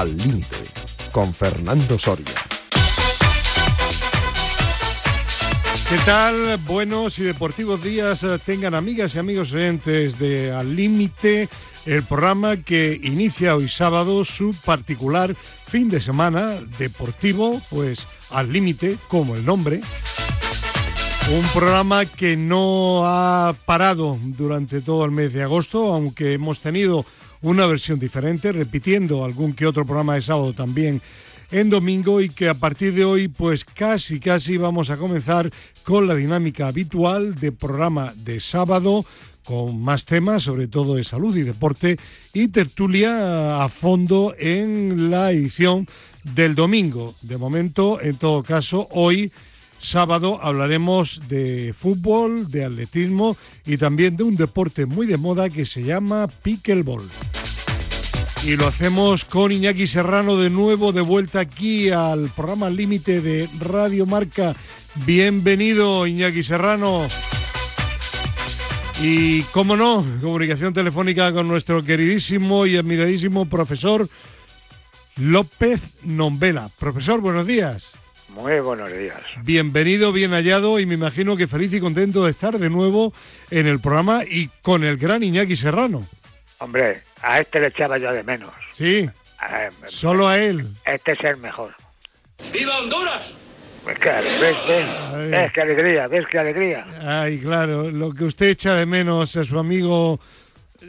Al Límite, con Fernando Soria. ¿Qué tal? Buenos y deportivos días eh, tengan amigas y amigos oyentes de Al Límite, el programa que inicia hoy sábado su particular fin de semana deportivo, pues al límite, como el nombre. Un programa que no ha parado durante todo el mes de agosto, aunque hemos tenido una versión diferente, repitiendo algún que otro programa de sábado también en domingo y que a partir de hoy pues casi casi vamos a comenzar con la dinámica habitual de programa de sábado con más temas, sobre todo de salud y deporte, y tertulia a fondo en la edición del domingo. De momento, en todo caso, hoy sábado hablaremos de fútbol, de atletismo y también de un deporte muy de moda que se llama pickleball. Y lo hacemos con Iñaki Serrano de nuevo, de vuelta aquí al programa límite de Radio Marca. Bienvenido, Iñaki Serrano. Y cómo no, comunicación telefónica con nuestro queridísimo y admiradísimo profesor López Nombela. Profesor, buenos días. Muy buenos días. Bienvenido, bien hallado y me imagino que feliz y contento de estar de nuevo en el programa y con el gran Iñaki Serrano. Hombre, a este le echaba yo de menos. Sí. Solo a él. Este es el mejor. ¡Viva Honduras! Pues claro, ves, ves, ves qué alegría, ves qué alegría. Ay, claro, lo que usted echa de menos a su amigo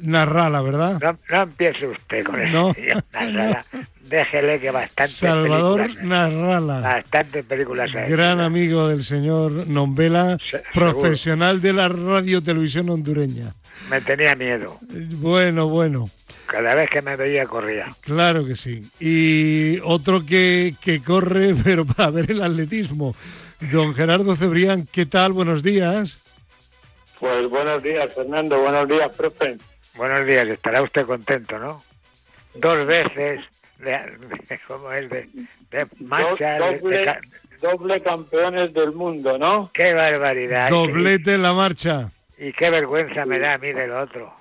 Narrala, ¿verdad? No, empiece usted con eso. Narrala. Déjele que bastante Salvador Narrala. Bastantes películas hay. Gran amigo del señor Nombela, profesional de la radio televisión hondureña. Me tenía miedo. Bueno, bueno. Cada vez que me veía corría. Claro que sí. Y otro que, que corre, pero para ver el atletismo. Don Gerardo Cebrián, ¿qué tal? Buenos días. Pues buenos días, Fernando. Buenos días, profe. Buenos días. Estará usted contento, ¿no? Dos veces, de, ¿cómo es? De, de marcha. doble, doble campeones del mundo, ¿no? ¡Qué barbaridad! Doblete en la marcha. Y qué vergüenza me da a mí del otro.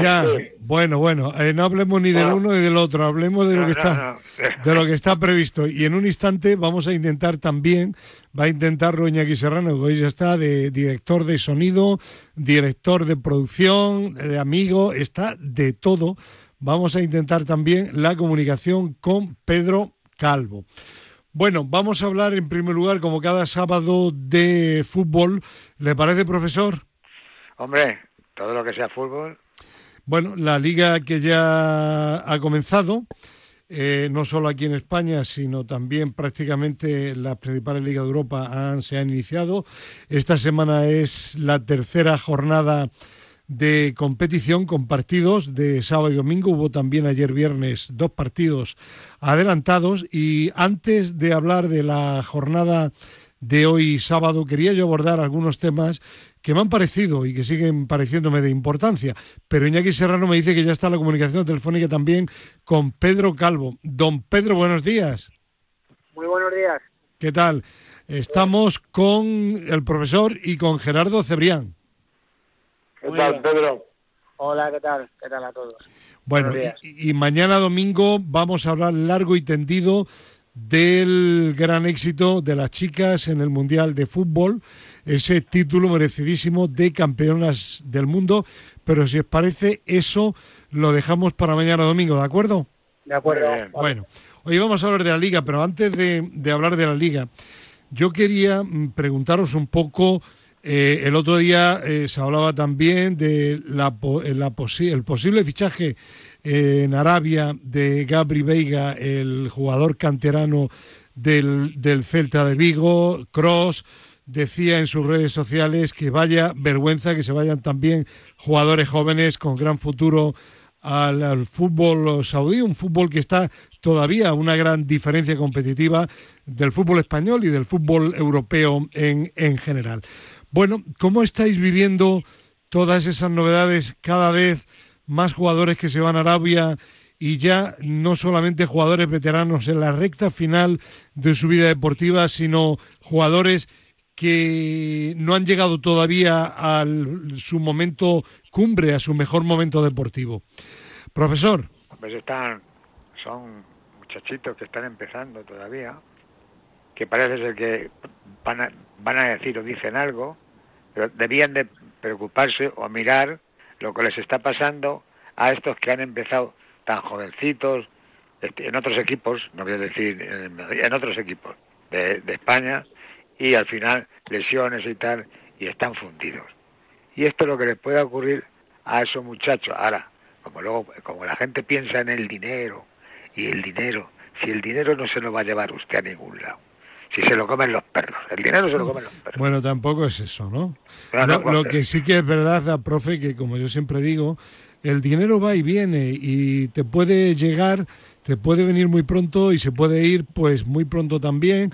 Ya, bueno, bueno, eh, no hablemos ni del uno ni del otro, hablemos de lo que está de lo que está previsto y en un instante vamos a intentar también va a intentar Roñaki Serrano, que hoy ya está de director de sonido, director de producción, de amigo, está de todo. Vamos a intentar también la comunicación con Pedro Calvo. Bueno, vamos a hablar en primer lugar, como cada sábado, de fútbol. ¿Le parece, profesor? Hombre, todo lo que sea fútbol bueno, la liga que ya ha comenzado, eh, no solo aquí en España, sino también prácticamente las principales ligas de Europa se han iniciado. Esta semana es la tercera jornada de competición con partidos de sábado y domingo. Hubo también ayer viernes dos partidos adelantados y antes de hablar de la jornada de hoy sábado quería yo abordar algunos temas que me han parecido y que siguen pareciéndome de importancia. Pero Iñaki Serrano me dice que ya está la comunicación telefónica también con Pedro Calvo. Don Pedro, buenos días. Muy buenos días. ¿Qué tal? Estamos con el profesor y con Gerardo Cebrián. ¿Qué tal, Pedro? Hola, ¿qué tal? ¿Qué tal a todos? Bueno, y, y mañana domingo vamos a hablar largo y tendido del gran éxito de las chicas en el Mundial de Fútbol ese título merecidísimo de campeonas del mundo. Pero si os parece, eso lo dejamos para mañana domingo, ¿de acuerdo? De acuerdo. Bueno, hoy vamos a hablar de la liga, pero antes de, hablar de la liga, yo quería mm, preguntaros un poco. Eh, el otro día eh, se hablaba también de la, la el posible fichaje en Arabia de Gabri Veiga, el jugador canterano del, del Celta de Vigo, Cross decía en sus redes sociales que vaya vergüenza que se vayan también jugadores jóvenes con gran futuro al, fútbol saudí, un fútbol que está todavía una gran diferencia competitiva del fútbol español y del fútbol europeo en, en general. Bueno, ¿cómo estáis viviendo todas esas novedades? Cada vez más jugadores que se van a Arabia y ya no solamente jugadores veteranos en la recta final de su vida deportiva, sino jugadores que no han llegado todavía a su momento cumbre, a su mejor momento deportivo. Profesor. Pues están, son muchachitos que están empezando todavía, que parece ser que van a, van a decir o dicen algo, pero debían de preocuparse o mirar lo que les está pasando a estos que han empezado tan jovencitos este, en otros equipos, no voy a decir en, otros equipos de, de España, y al final lesiones y tal, y están fundidos. Y esto es lo que les puede ocurrir a esos muchachos. Ahora, como luego, como la gente piensa en el dinero, y el dinero, si el dinero no se lo va a llevar usted a ningún lado, si se lo comen los perros, el dinero se lo comen los perros. Bueno, tampoco es eso, ¿no? Lo, no, lo pero- que sí que es verdad, profe, que como yo siempre digo, el dinero va y viene y te puede llegar, te puede venir muy pronto y se puede ir pues muy pronto también.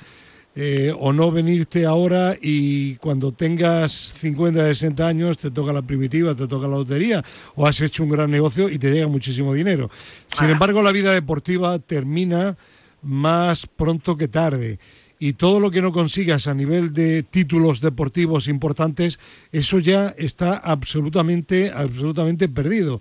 eh, o no venirte ahora y cuando tengas 50, 60 años te toca la primitiva, te toca la lotería o has hecho un gran negocio y te llega muchísimo dinero. Sin embargo, la vida deportiva termina más pronto que tarde. Y todo lo que no consigas a nivel de títulos deportivos importantes, eso ya está absolutamente, absolutamente perdido.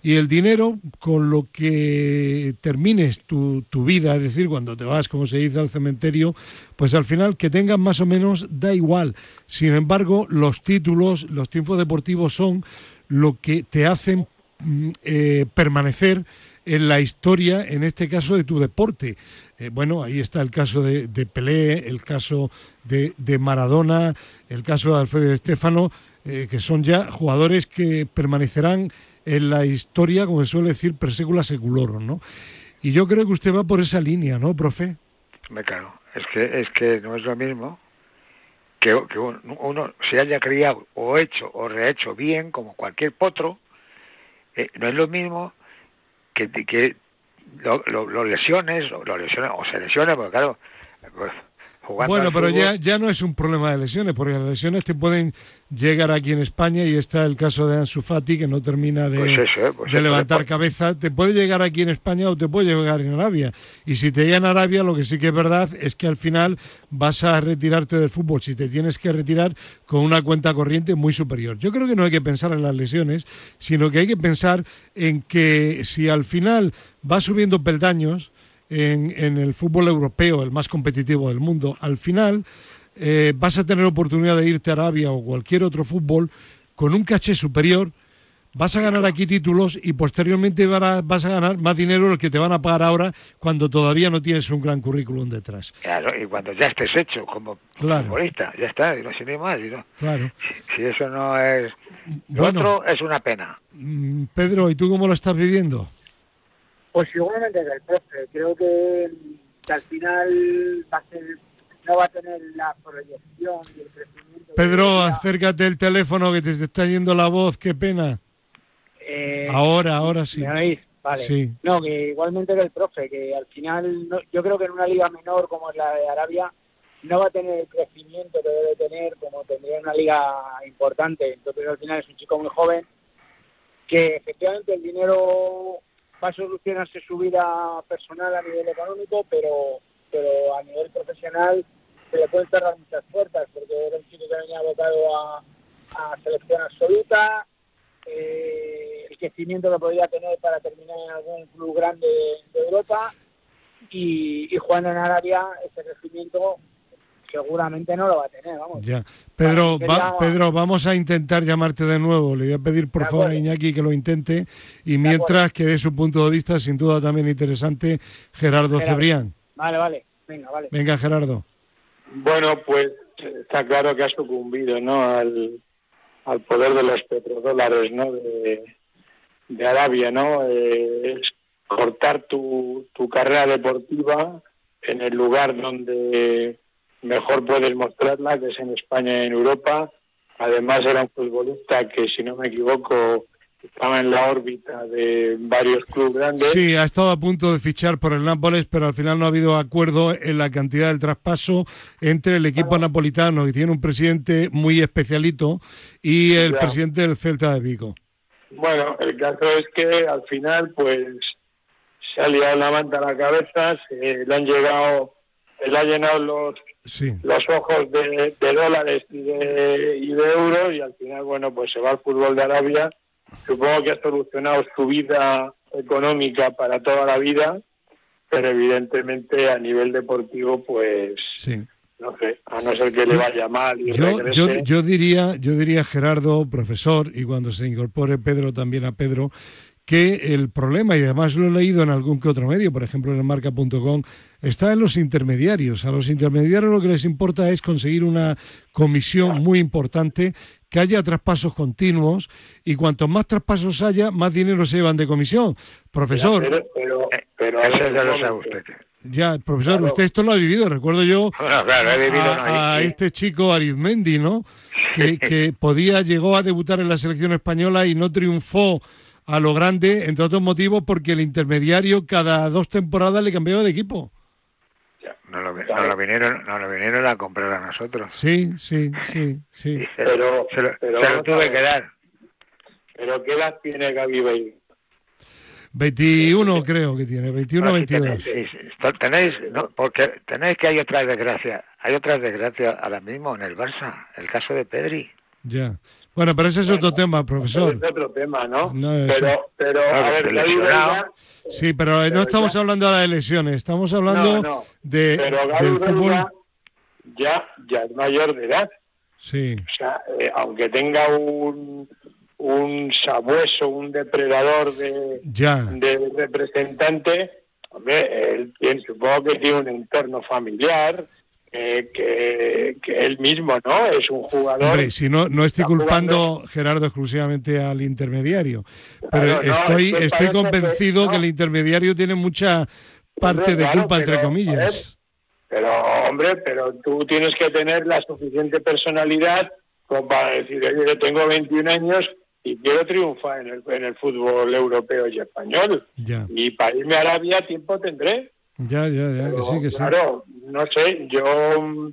Y el dinero, con lo que termines tu, tu vida, es decir, cuando te vas, como se dice, al cementerio, pues al final que tengas más o menos da igual. Sin embargo, los títulos, los triunfos deportivos son lo que te hacen mm, eh, permanecer en la historia, en este caso de tu deporte. Eh, bueno, ahí está el caso de, de Pelé, el caso de, de Maradona, el caso de Alfredo Estefano, eh, que son ya jugadores que permanecerán en la historia, como se suele decir, per secula seculorum, ¿no? Y yo creo que usted va por esa línea, ¿no, profe? Me claro, es que es que no es lo mismo que, que un- uno se haya criado o hecho o rehecho bien como cualquier potro, eh, no es lo mismo que, que lo, lo- lo lesiones lo lesiones o se lesione, porque claro, pues, jugando Bueno, pero ya, ya no es un problema de lesiones, porque las lesiones te pueden llegar aquí en España y está el caso de Ansu Fati, que no termina de, Pues eso, eh, pues de eso, levantar pues- cabeza. Te puede llegar aquí en España o te puede llegar en Arabia. Y si te llega en Arabia, lo que sí que es verdad es que al final vas a retirarte del fútbol. Si te tienes que retirar con una cuenta corriente muy superior. Yo creo que no hay que pensar en las lesiones, sino que hay que pensar en que si al final vas subiendo peldaños, en, en el fútbol europeo, el más competitivo del mundo, al final eh, vas a tener oportunidad de irte a Arabia o cualquier otro fútbol con un caché superior, vas a ganar aquí títulos y posteriormente vas a ganar más dinero del que te van a pagar ahora cuando todavía no tienes un gran currículum detrás. Claro, y cuando ya estés hecho como Claro. futbolista, ya está, y no ni más. y no- Claro. si, si eso no es... Lo Bueno, otro es una pena. mm, Pedro, ¿y tú cómo lo estás viviendo? Pues igualmente que el profe, creo que, que al final va a ser, no va a tener la proyección y el crecimiento. Pedro, acércate el teléfono que te está yendo la voz, qué pena. Eh, Ahora, ahora sí. ¿Me oís? Vale. Sí. No, que igualmente que el profe, que al final no- yo creo que en una liga menor como es la de Arabia no va a tener el crecimiento que debe tener como tendría en una liga importante. Entonces al final es un chico muy joven que efectivamente el dinero va solucionarse su vida personal a nivel económico, pero pero a nivel profesional se le pueden cerrar muchas puertas porque era un chico que venía abocado a, selección absoluta, eh, el crecimiento que podría tener para terminar en algún club grande de Europa y, y jugando en Arabia ese crecimiento seguramente no lo va a tener, vamos. Ya. Pedro, va- Pedro, vamos a intentar llamarte de nuevo. Le voy a pedir por De favor a. Iñaki que lo intente y mientras que dé su punto de vista, sin duda también interesante, Gerardo Gerardo. Cebrián. Vale, vale, venga, vale. Venga, Gerardo. Bueno, pues está claro que ha sucumbido, ¿no? Al, al poder de los petrodólares, ¿no? De, de Arabia, ¿no? Eh, es cortar tu, tu carrera deportiva en el lugar donde mejor puedes mostrarla, que es en España y en Europa. Además era un futbolista que, si no me equivoco, estaba en la órbita de varios clubes grandes. Sí, ha estado a punto de fichar por el Nápoles, pero al final no ha habido acuerdo en la cantidad del traspaso entre el equipo napolitano, que tiene un presidente muy especialito, y el presidente del Celta de Vigo. Bueno, el caso es que al final, pues, se ha liado la manta a la cabeza, se le han llegado, se le ha llenado los, Sí. los ojos de, de dólares y de, y de euros y al final, bueno, pues se va al fútbol de Arabia. Supongo que ha solucionado su vida económica para toda la vida pero evidentemente a nivel deportivo, pues Sí. no sé, a no ser que le vaya mal y Yo, yo, yo diría, yo diría Gerardo, profesor, y cuando se incorpore Pedro también a Pedro, que el problema, y además lo he leído en algún que otro medio, por ejemplo en el marca.com, está en los intermediarios. A los intermediarios lo que les importa es conseguir una comisión muy importante, que haya traspasos continuos, y cuanto más traspasos haya, más dinero se llevan de comisión. Profesor, pero, pero, Eh, pero a Eso ya lo sabe usted. ya, profesor, Claro. usted esto lo ha vivido, recuerdo yo Bueno, claro, he vivido... no, a, este chico Arizmendi, ¿no? Que, que podía, llegó a debutar en la selección española y no triunfó a lo grande, entre otros motivos, porque el intermediario cada dos temporadas le cambiaba de equipo. No lo, lo vinieron, no lo vinieron a comprar a nosotros. Sí, sí, sí, sí. Se, lo- Pero- se lo, pero se lo tuve que dar. Pero ¿qué edad tiene Gaby Bale? 21 creo que tiene, 21 Bueno, si 22. tenéis, tenéis, no, porque tenéis que hay otras desgracias. Hay otras desgracias ahora mismo en el Barça. El caso de Pedri. Ya. Bueno, pero ese es otro tema, profesor. Es otro tema, ¿no? No, eso- pero, pero Claro, a ver, lesionado. ya- Sí, pero no Pero estamos ya- hablando ahora de lesiones, estamos hablando No, no. de, pero del fútbol. ya, ya, es mayor de edad. Sí, O sea, eh, aunque tenga un, un sabueso, un depredador de, ya. de representante, hombre, él supongo que tiene un entorno familiar, eh, que, que él mismo, ¿no? Es un jugador. Hombre, si no, no estoy culpando, Gerardo, exclusivamente al intermediario, pero Claro, no, estoy, estoy convencido que- el intermediario tiene mucha parte de claro, culpa, entre comillas. Pero, hombre, pero tú tienes que tener la suficiente personalidad como para decir, yo tengo 21 años y quiero triunfar en el, en el fútbol europeo y español. Ya, Y para irme a Arabia tiempo tendré. Ya, ya, ya, que Pero, sí, que sí. claro, no sé, yo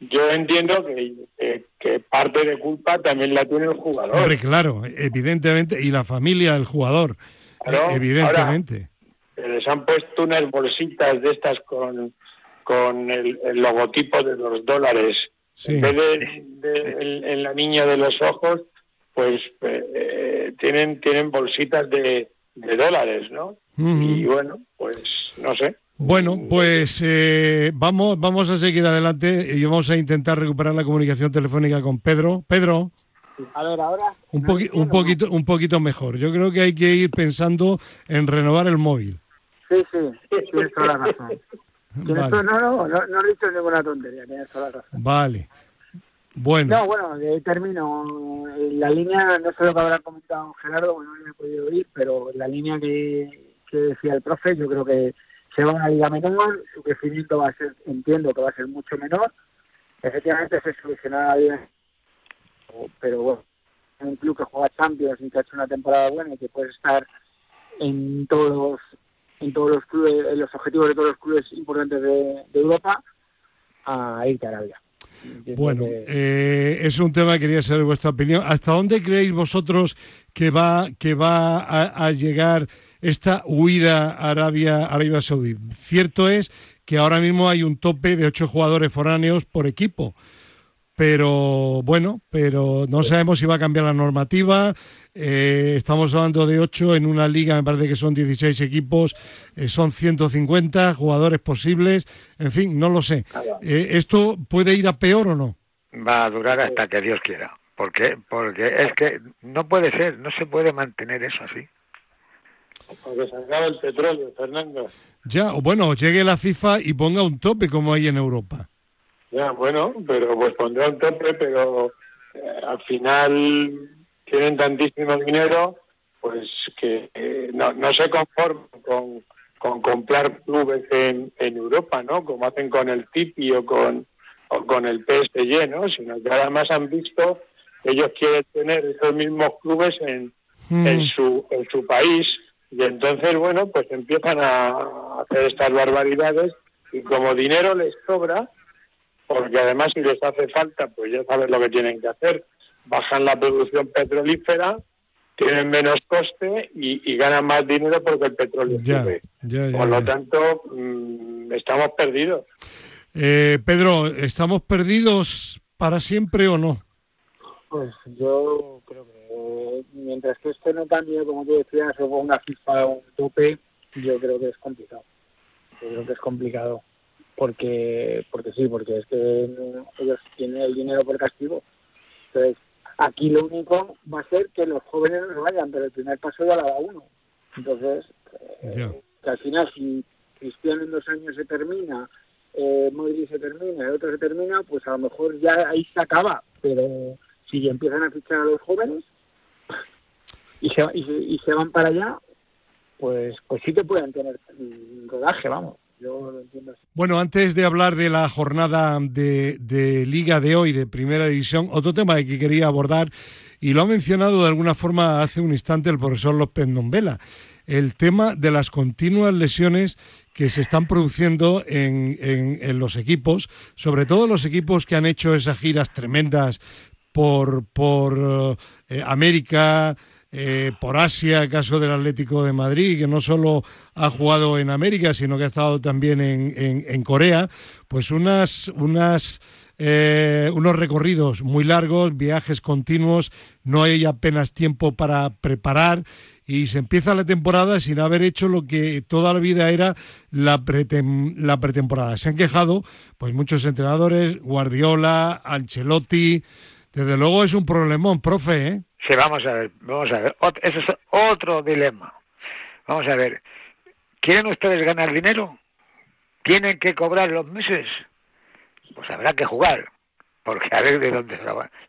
yo entiendo que, que, que parte de culpa también la tiene el jugador. Hombre, claro, evidentemente, y la familia del jugador, Claro, eh, evidentemente. Que les han puesto unas bolsitas de estas con, con el, el logotipo de los dólares. Sí. En vez de, de- en, en la niña de los ojos, pues eh, tienen tienen bolsitas de, de dólares, ¿no? Y bueno, pues no sé. Bueno, pues eh, vamos, vamos a seguir adelante y vamos a intentar recuperar la comunicación telefónica con Pedro. Pedro, A ver, ahora. un, poquito, un poquito mejor. Yo creo que hay que ir pensando en renovar el móvil. Sí, sí, tienes toda la razón. Vale. no, no, no, no he dicho ninguna tontería, tienes toda la razón. Vale. Bueno, No, bueno, eh, termino. La línea, no sé lo que habrá comentado Gerardo, bueno, no lo he podido oír, pero la línea que, que decía el profe, yo creo que se va a una liga menor, su crecimiento va a ser, entiendo que va a ser mucho menor. Efectivamente se solucionará liga, pero bueno, un club que juega Champions y que ha hecho una temporada buena y que puede estar en todos los, en todos los clubes, en los objetivos de todos los clubes importantes de, de Europa, a irte a Arabia. Bueno, que- eh, es un tema que quería saber vuestra opinión. ¿Hasta dónde creéis vosotros que va, que va a, a llegar esta huida a Arabia, Arabia Saudí? Cierto es que ahora mismo hay un tope de ocho jugadores foráneos por equipo. Pero bueno, pero no sabemos si va a cambiar la normativa. Eh, estamos hablando de ocho en una liga, me parece que son 16 equipos, eh, son 150 jugadores posibles. En fin, no lo sé. Eh, ¿Esto puede ir a peor o no? Va a durar hasta que Dios quiera. ¿Por qué? Porque es que no puede ser, no se puede mantener eso así. Porque se acaba el petróleo, Fernando. Ya, o bueno, llegue la FIFA y ponga un tope como hay en Europa. Ya, bueno, pero pues pondrá un tope, pero eh, al final tienen tantísimo dinero, pues que eh, no, no se conforman con, con comprar clubes en, en Europa, ¿no? Como hacen con el Tipi o con, o con el PSG, ¿no? Sino que además han visto que ellos quieren tener esos mismos clubes en, Mm, en su en su país y entonces bueno pues empiezan a hacer estas barbaridades y como dinero les sobra porque además si les hace falta pues ya saben lo que tienen que hacer. Bajan la producción petrolífera tienen menos coste y, y ganan más dinero porque el petróleo ya, sube. ya, ya, por lo tanto mm, estamos perdidos. Eh, Pedro, ¿estamos perdidos para siempre o no? Pues yo creo que eh, mientras que esto no cambie, como tú decías, o ponga FIFA un tope, yo creo que es complicado. Yo creo que es complicado. Porque, porque sí, porque es que ellos tienen el dinero por castigo. Entonces, aquí lo único va a ser que los jóvenes no vayan, pero el primer paso ya lo da uno. Entonces, eh, que al final, si Cristiano en dos años se termina, eh, se termina, el otro se termina, pues a lo mejor ya ahí se acaba. Pero si empiezan a fichar a los jóvenes y se, van para allá, pues, pues sí que pueden tener rodaje, vamos. Yo lo entiendo Bueno, antes de hablar de la jornada de, de, Liga de hoy, de Primera División, otro tema que quería abordar, y lo ha mencionado de alguna forma hace un instante el profesor López Nombela, el tema de las continuas lesiones que se están produciendo en, en, los equipos, sobre todo los equipos que han hecho esas giras tremendas por, por eh, América, eh, por Asia, caso del Atlético de Madrid, que no solo ha jugado en América, sino que ha estado también en, en, Corea, pues unas, unas eh, unos recorridos muy largos, viajes continuos, no hay apenas tiempo para preparar y se empieza la temporada sin haber hecho lo que toda la vida era la, la pretemporada. Se han quejado pues muchos entrenadores, Guardiola, Ancelotti, desde luego es un problemón, profe, ¿eh? Sí, vamos a ver, vamos a ver. Ese es otro dilema. Vamos a ver. ¿Quieren ustedes ganar dinero? ¿Tienen que cobrar los meses? Pues habrá que jugar. Porque a ver de dónde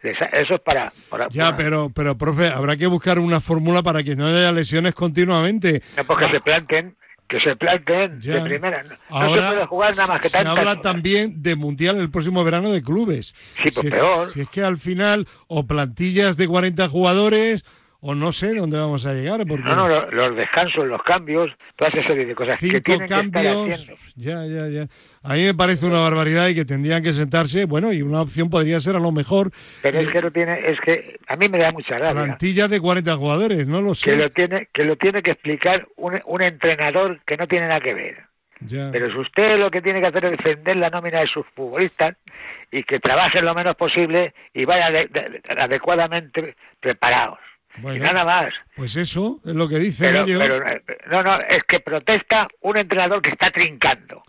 se Eso es para. ya, pero, pero, profe, habrá que buscar una fórmula para que no haya lesiones continuamente. No, porque se planteen que se planteen de primera. No, Ahora, se puede jugar nada más que Se habla también de mundial el próximo verano de clubes. Sí, pues peor. si es que al final, o plantillas de 40 jugadores, o no sé dónde vamos a llegar. Porque... No, no, los, descansos, los cambios, toda esa serie de cosas Cinco que tienen cambios, que estar Ya, ya, ya. A mí me parece una barbaridad y que tendrían que sentarse, bueno, y una opción podría ser a lo mejor... Pero es que lo tiene, es que a mí me da mucha rabia. Plantilla de 40 jugadores, no lo sé. Que lo tiene que, lo tiene que explicar un, un entrenador que no tiene nada que ver. Ya. Pero si usted lo que tiene que hacer es defender la nómina de sus futbolistas y que trabajen lo menos posible y vayan adecuadamente preparados y nada más. Pues eso es lo que dice pero, no, no, es que protesta un entrenador que está trincando.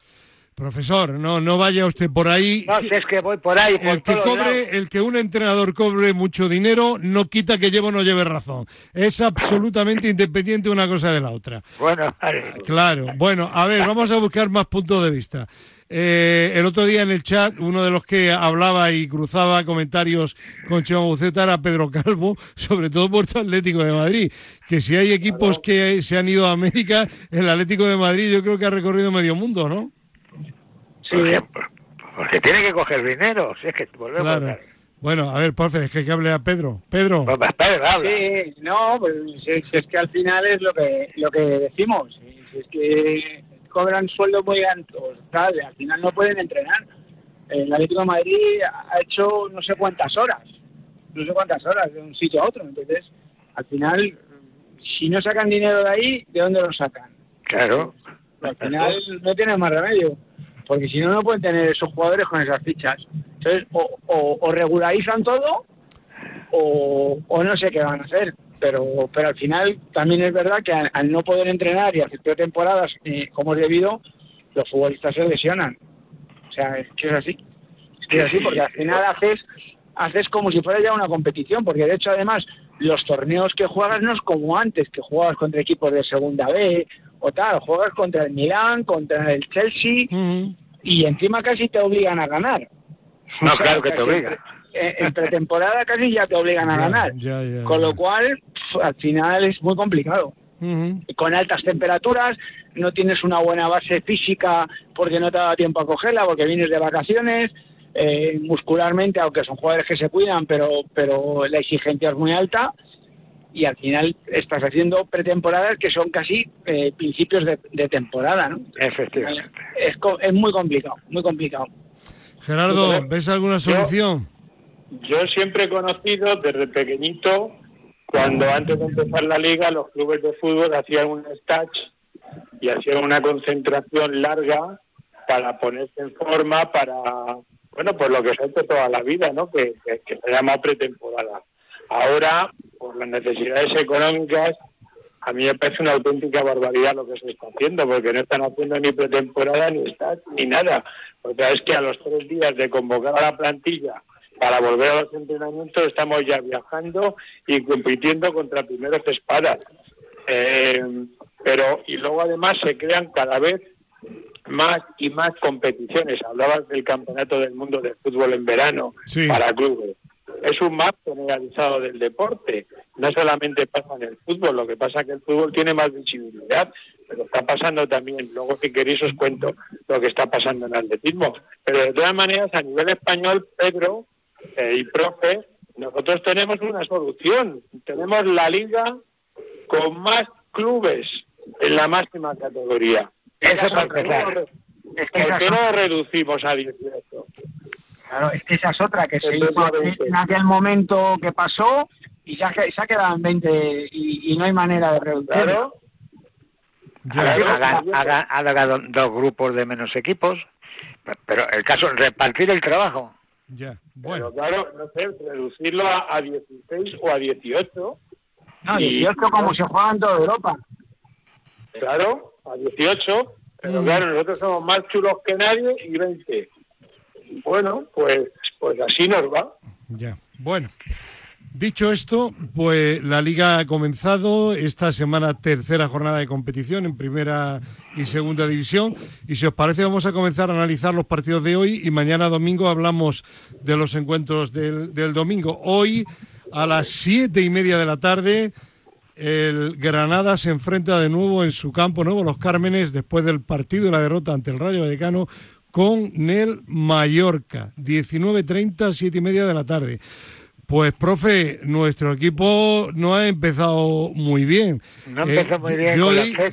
Profesor, no, no vaya usted por ahí. No, si es que voy por ahí. el que cobre, el que un entrenador cobre mucho dinero, no quita que lleve o no lleve razón. Es absolutamente independiente una cosa de la otra. Bueno, claro. Bueno, a ver, vamos a buscar más puntos de vista. Eh, el otro día en el chat, uno de los que hablaba y cruzaba comentarios con Chema Buceta era Pedro Calvo, sobre todo Puerto Atlético de Madrid. Que si hay equipos que se han ido a América, el Atlético de Madrid yo creo que ha recorrido medio mundo, ¿no? Sí, porque tiene que coger dinero. Si es que volvemos Bueno, a ver, porfe, es que hable a Pedro. Pedro. Pues, Pedro, habla. Sí, no, pues es, que al final es lo que lo que decimos. es que cobran sueldos muy altos, tal, al final no pueden entrenar. El Atlético de Madrid ha hecho no sé cuántas horas, no sé cuántas horas de un sitio a otro. Entonces, al final, si no sacan dinero de ahí, ¿de dónde lo sacan? Claro. Al final no tienen más remedio, porque si no, no pueden tener esos jugadores con esas fichas. Entonces, o, regularizan todo o, o no sé qué van a hacer pero pero al final también es verdad que al, no poder entrenar y hacer temporadas eh, como es debido, los futbolistas se lesionan. O sea, es que es así. Es que es así porque al final haces haces como si fuera ya una competición, porque de hecho además los torneos que juegas no es como antes, que jugabas contra equipos de segunda B o tal, juegas contra el Milán, contra el Chelsea y encima casi te obligan a ganar. No, claro que te obligan en pretemporada casi ya te obligan a ganar. con lo cual, al final es muy complicado. Con altas temperaturas, no tienes una buena base física porque no te da tiempo a cogerla, porque vienes de vacaciones. Eh, muscularmente, aunque son jugadores que se cuidan, pero, pero la exigencia es muy alta y al final estás haciendo pretemporadas que son casi eh, principios de, temporada, ¿no? Efectivamente. Es, es muy complicado, muy complicado. Gerardo, ¿ves alguna solución? yo siempre he conocido desde pequeñito, cuando antes de empezar la liga, los clubes de fútbol hacían un stage y hacían una concentración larga para ponerse en forma para, bueno, pues lo que se ha hecho toda la vida, ¿no? Que, se llama pretemporada. Ahora, por las necesidades económicas, a mí me parece una auténtica barbaridad lo que se está haciendo, porque no están haciendo ni pretemporada ni está, ni nada. O sea, es que a los tres días de convocar a la plantilla para volver a los entrenamientos estamos ya viajando y compitiendo contra primeros espadas. Eh, pero y luego además se crean cada vez más y más competiciones. Hablabas del campeonato del mundo de fútbol en verano para clubes. Es un más generalizado del deporte. No solamente pasa en el fútbol, lo que pasa es que el fútbol tiene más visibilidad, pero está pasando también, luego si queréis os cuento lo que está pasando en el atletismo. Pero de todas maneras, a nivel español, Pedro eh, y profe, nosotros tenemos una solución. Tenemos la liga con más clubes en la máxima categoría. Eso es ¿Por qué no reducimos a 18? Claro, es que esa es otra que se hizo en aquel momento que pasó y se ha, se ha quedado en 20 y, no hay manera de reducirlo. Hagan, dos grupos de menos equipos, pero el caso es repartir el trabajo. Ya, bueno. claro, no sé, reducirlo a, 16 o a 18. No, 18 como se juega en toda Europa. Claro, a 18, pero mm. claro, nosotros somos más chulos que nadie y 20. Bueno, pues, pues así nos va. Ya, bueno. Dicho esto, pues la liga ha comenzado esta semana tercera jornada de competición en primera y segunda división y si os parece vamos a comenzar a analizar los partidos de hoy y mañana domingo hablamos de los encuentros del, del domingo. Hoy a las siete y media de la tarde el Granada se enfrenta de nuevo en su campo nuevo Los Cármenes después del partido y la derrota ante el Rayo Vallecano con Nel Mallorca, 19.30, siete y media de la tarde. Pues, profe, nuestro equipo no ha empezado muy bien. No empezó eh, muy bien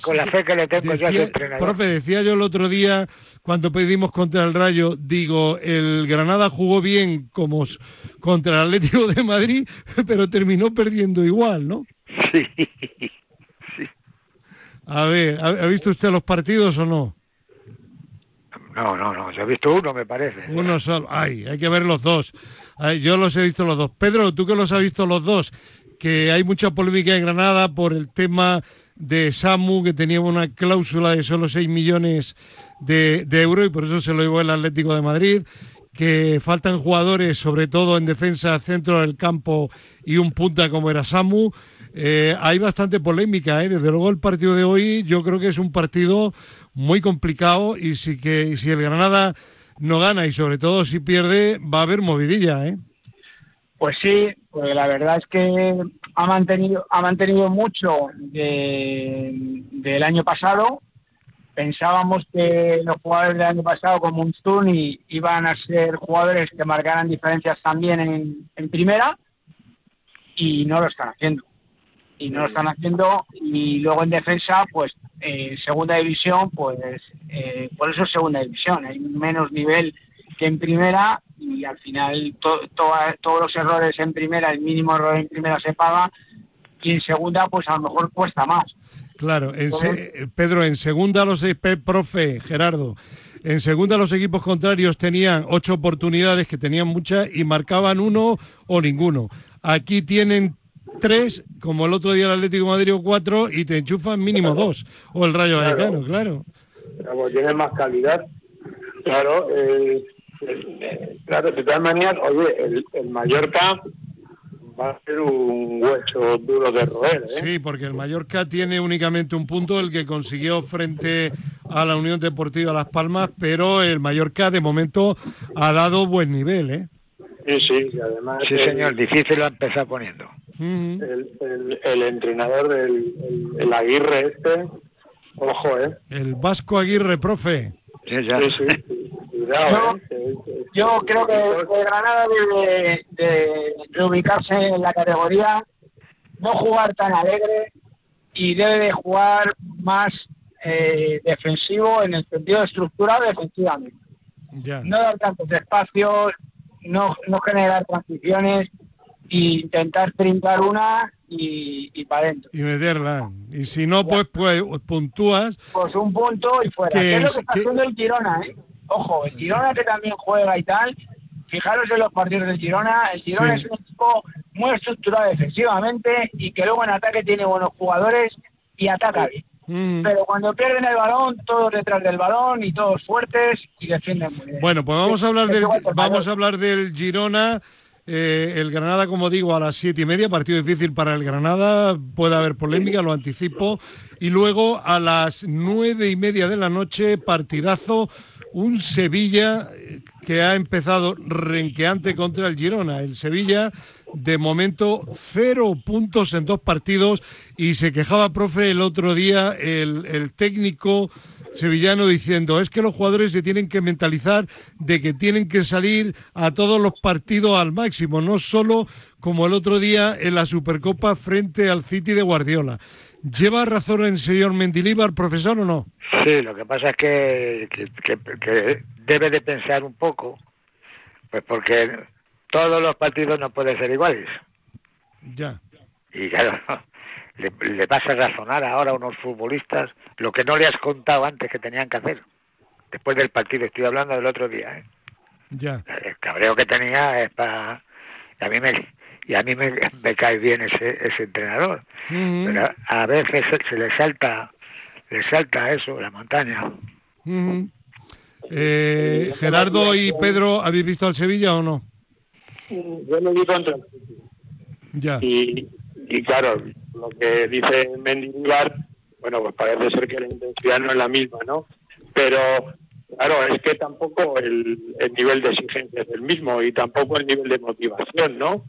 con, la fe, que le tengo decía, yo Profe, decía yo el otro día, cuando pedimos contra el Rayo, digo, el Granada jugó bien como contra el Atlético de Madrid, pero terminó perdiendo igual, ¿no? Sí. A ver, ¿ha visto usted los partidos o no? No, no, no, yo he visto uno, me parece. Uno solo. Ay, hay que ver los dos. yo los he visto los dos. Pedro, tú que los has visto los dos, que hay mucha polémica en Granada por el tema de Samu, que tenía una cláusula de solo 6 millones de, euros y por eso se lo llevó el Atlético de Madrid, que faltan jugadores, sobre todo en defensa, centro del campo y un punta como era Samu. Eh, hay bastante polémica, ¿eh? desde luego el partido de hoy yo creo que es un partido muy complicado y si, que, si el Granada no gana y sobre todo si pierde va a haber movidilla, ¿eh? Pues sí, pues la verdad es que ha mantenido ha mantenido mucho del año pasado. Pensábamos que los jugadores del año pasado como Unstun iban a ser jugadores que marcaran diferencias también en, en primera y no lo están haciendo y no lo están haciendo y luego en defensa pues eh, segunda división pues eh, por eso es segunda división hay menos nivel que en primera y al final todos los errores en primera el mínimo error en primera se paga y en segunda pues a lo mejor cuesta más. Claro Pedro en segunda los profe Gerardo en segunda los equipos contrarios tenían ocho oportunidades que tenían muchas y marcaban uno o ninguno. Aquí tienen tres, como el otro día el Atlético de Madrid o cuatro, y te enchufan mínimo dos. O el Rayo Vallecano, claro. Pero tiene más calidad. Claro, eh, eh, claro, de todas maneras, oye, el, el, Mallorca va a ser un hueso duro de roer. ¿eh? Sí, porque el Mallorca tiene únicamente un punto, el que consiguió frente a la Unión Deportiva Las Palmas, pero el Mallorca de momento ha dado buen nivel, ¿eh? Sí, sí, además... Sí, señor, difícil lo ha empezado poniendo el, el, entrenador del el, Aguirre este, ojo, ¿eh? El Vasco Aguirre, profe. Sí, sí, Cuidado, yo, ¿eh? yo creo que Granada debe de, ubicarse en la categoría, no jugar tan alegre y debe de jugar más eh, defensivo en el sentido de estructura defensivamente. No dar tantos espacios, no, no generar transiciones y intentar trincar una y, y para adentro. Y meterla. Y si no, pues, pues puntúas. Pues un punto y fuera. ¿Qué es lo que está haciendo el Girona, eh? Ojo, el Girona que también juega y tal. Fijaros en los partidos del Girona. El Girona es un equipo muy estructurado defensivamente y que luego en ataque tiene buenos jugadores y ataca bien. Mm. Pero cuando pierden el balón, todos detrás del balón y todos fuertes y defienden muy bien. Bueno, pues vamos a hablar del, que vamos a hablar del Girona. Eh, el Granada, como digo, a las siete y media, partido difícil para el Granada, puede haber polémica, lo anticipo. Y luego a las nueve y media de la noche, partidazo, un Sevilla eh, que ha empezado renqueante contra el Girona. El Sevilla, de momento, cero puntos en dos partidos y se quejaba, profe, el otro día el, el técnico sevillano diciendo es que los jugadores se tienen que mentalizar de que tienen que salir a todos los partidos al máximo, no solo como el otro día en la Supercopa frente al City de Guardiola. ¿Lleva razón el señor Mendilíbar, profesor, o no? Sí, lo que pasa es que, que, que- que debe de pensar un poco, pues porque todos los partidos no pueden ser iguales. Ya. Y claro, le, le vas a razonar ahora a unos futbolistas lo que no le has contado antes que tenían que hacer. Después del partido, estoy hablando del otro día. ¿eh? Ya. El cabreo que tenía es para... A mí me, y a mí me, me cae bien ese, ese entrenador. Pero a veces se, se le salta le salta eso, la montaña. Eh, Gerardo y Pedro, ¿habéis visto al Sevilla o no? Yo me vi contra. Ya. y, y claro, lo que dice Mendilibar, bueno, pues parece ser que la intensidad no es la misma, ¿no? Pero claro, es que tampoco el, el nivel de exigencia es el mismo y tampoco el nivel de motivación, ¿no?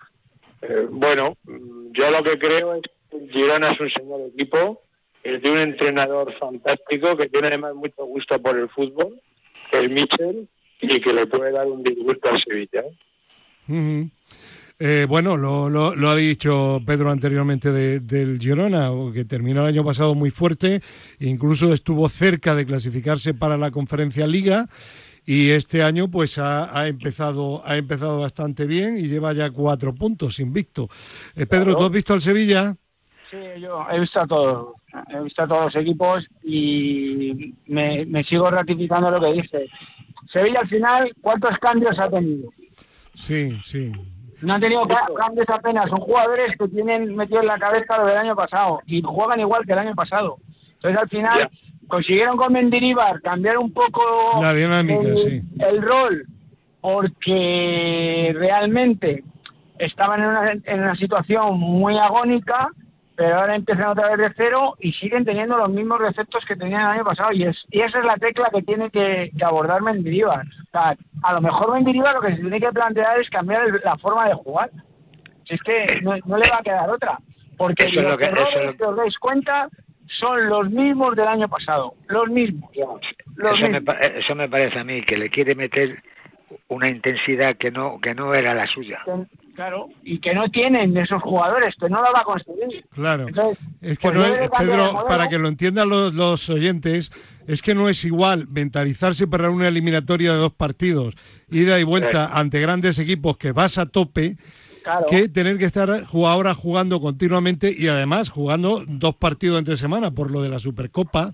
Eh, bueno, mm, yo lo que creo es que Girona es un señor equipo, es de un entrenador fantástico que tiene además mucho gusto por el fútbol, que es Michel, y que le puede dar un disgusto al Sevilla. ¿eh? Eh, bueno, lo, lo- lo ha dicho Pedro anteriormente de- del Girona, que terminó el año pasado muy fuerte, incluso estuvo cerca de clasificarse para la Conferencia Liga y este año pues ha, ha empezado ha empezado bastante bien y lleva ya cuatro puntos invicto. Eh, Pedro, ¿tú has visto al Sevilla? Sí, yo he visto a todos, he visto a todos los equipos y me, me sigo ratificando lo que dice. Sevilla al final, ¿cuántos cambios ha tenido? Sí, sí. No han tenido ca- cambios apenas, son jugadores que tienen metido en la cabeza lo del año pasado y juegan igual que el año pasado. Entonces al final consiguieron con Mendilibar cambiar un poco La dinámica, el, sí. el rol porque realmente estaban en una, en una situación muy agónica, pero ahora empiezan otra vez de cero y siguen teniendo los mismos defectos que tenían el año pasado. Y, es, y esa es la tecla que tiene que, que abordar Mendilibar. Sea, a lo mejor Mendilibar lo que se tiene que plantear es cambiar el- la forma de jugar. Si es que no, no le va a quedar otra. Porque Eso es los lo que- errores os dais cuenta son los mismos del año pasado. Los mismos. Los Eso me, mismos. pa- eso me parece a mí, que le quiere meter una intensidad que no que no era la suya. Claro, y que no tienen esos jugadores, que no lo va a conseguir. Claro. Entonces, Es que pues no es, Pedro, para que lo entiendan los, los oyentes, es que no es igual mentalizarse para una eliminatoria de dos partidos, ida y vuelta ante grandes equipos que vas a tope, Claro. que tener que estar ahora jugando continuamente y además jugando dos partidos entre semana por lo de la Supercopa.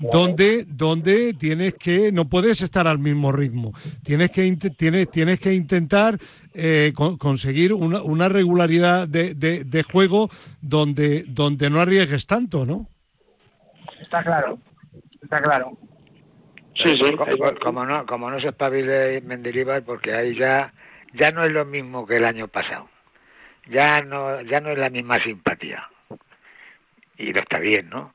Donde, donde tienes que, no puedes estar al mismo ritmo. Tienes que, int- tienes, tienes que intentar eh, con- conseguir una, una regularidad de, de- de juego donde, donde no arriesgues tanto, ¿no? Está claro, está claro. Sí, sí. Co- co- Como, no como no se espabile Mendilibar, porque ahí ya ya no es lo mismo que el año pasado. Ya no ya no es la misma simpatía. Y no está bien, ¿no?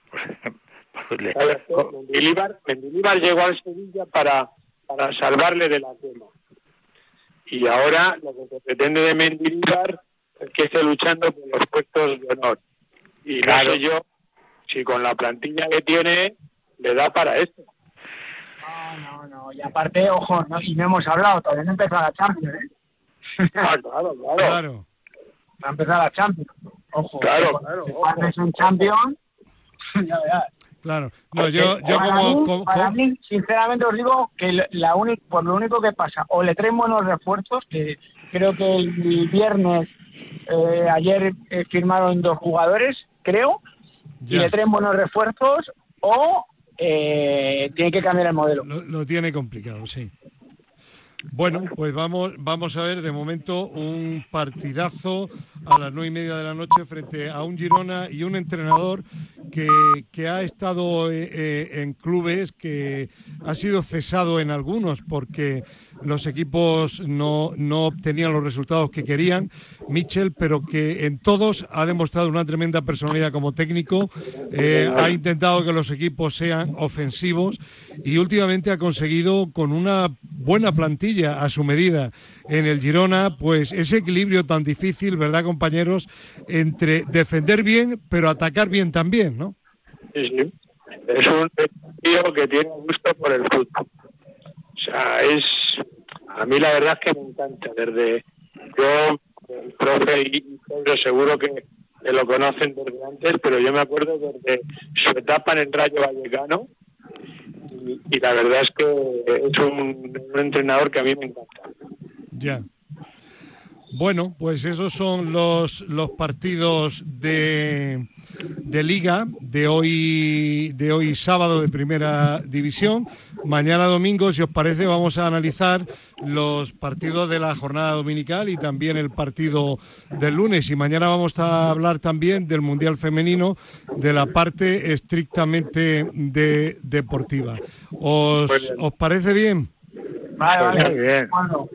Le- A Mendilibar, Mendilibar llegó al Sevilla para, para salvarle de la quema. Y ahora lo que se pretende de Mendilibar es que esté luchando por los puestos de honor. Y no Claro. sé yo si con la plantilla que tiene le da para esto. No, no, no. Y aparte, ojo, no, y no hemos hablado, todavía no ha empezado la Champions, ¿eh? Ah, claro, claro. Claro. No ha empezado la Champions. Ojo. Claro, claro, Si ojo. Es un champion, ya verás. Claro. No, yo, yo para como, mí, como- para como- mí, sinceramente os digo que la- única, por lo único que pasa, o le traen buenos refuerzos, que creo que el viernes, eh, ayer eh, firmaron dos jugadores, creo, y le traen buenos refuerzos, o eh, tiene que cambiar el modelo. Lo, lo tiene complicado, sí. Bueno, pues vamos, vamos a ver de momento un partidazo a las nueve y media de la noche frente a un Girona y un entrenador que, ha estado eh, eh, en clubes, que ha sido cesado en algunos porque los equipos no, no obtenían los resultados que querían, Mitchell, pero que en todos ha demostrado una tremenda personalidad como técnico, eh, ha intentado que los equipos sean ofensivos y últimamente ha conseguido con una buena plantilla a su medida en el Girona, pues ese equilibrio tan difícil, ¿verdad, compañeros? Entre defender bien, pero atacar bien también, ¿no? Sí, sí. Es un tío que tiene gusto por el fútbol. O sea, es. A mí la verdad es que me encanta. Desde. Yo, el profe y seguro que, lo conocen desde antes, pero yo me acuerdo desde su etapa en el Rayo Vallecano. Y, la verdad es que es un entrenador que a mí me encanta. Ya. Bueno, pues esos son los, los partidos de, de liga de hoy, de hoy sábado de primera división. Mañana domingo, si os parece, vamos a analizar los partidos de la jornada dominical y también el partido del lunes. Y mañana vamos a hablar también del Mundial Femenino, de la parte estrictamente de, deportiva. ¿Os, ¿Os parece bien? Vale, vale. Muy bien. Bueno,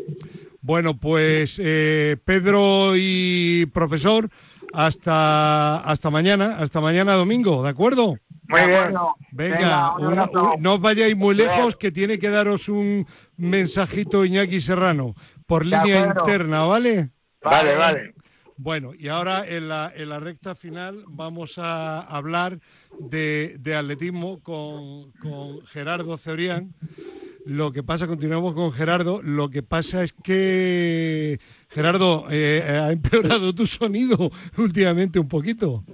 Bueno, pues eh, Pedro y profesor, hasta, hasta mañana, hasta mañana domingo, ¿de acuerdo? Muy bien. Venga, un un- no os vayáis muy lejos, que tiene que daros un mensajito Iñaki Serrano por línea interna, ¿vale? Vale, vale. Bueno, y ahora en la, en la recta final vamos a hablar de, de atletismo con, con Gerardo Cebrián. Lo que pasa, continuamos con Gerardo, lo que pasa es que, Gerardo, eh, ha empeorado tu sonido últimamente un poquito.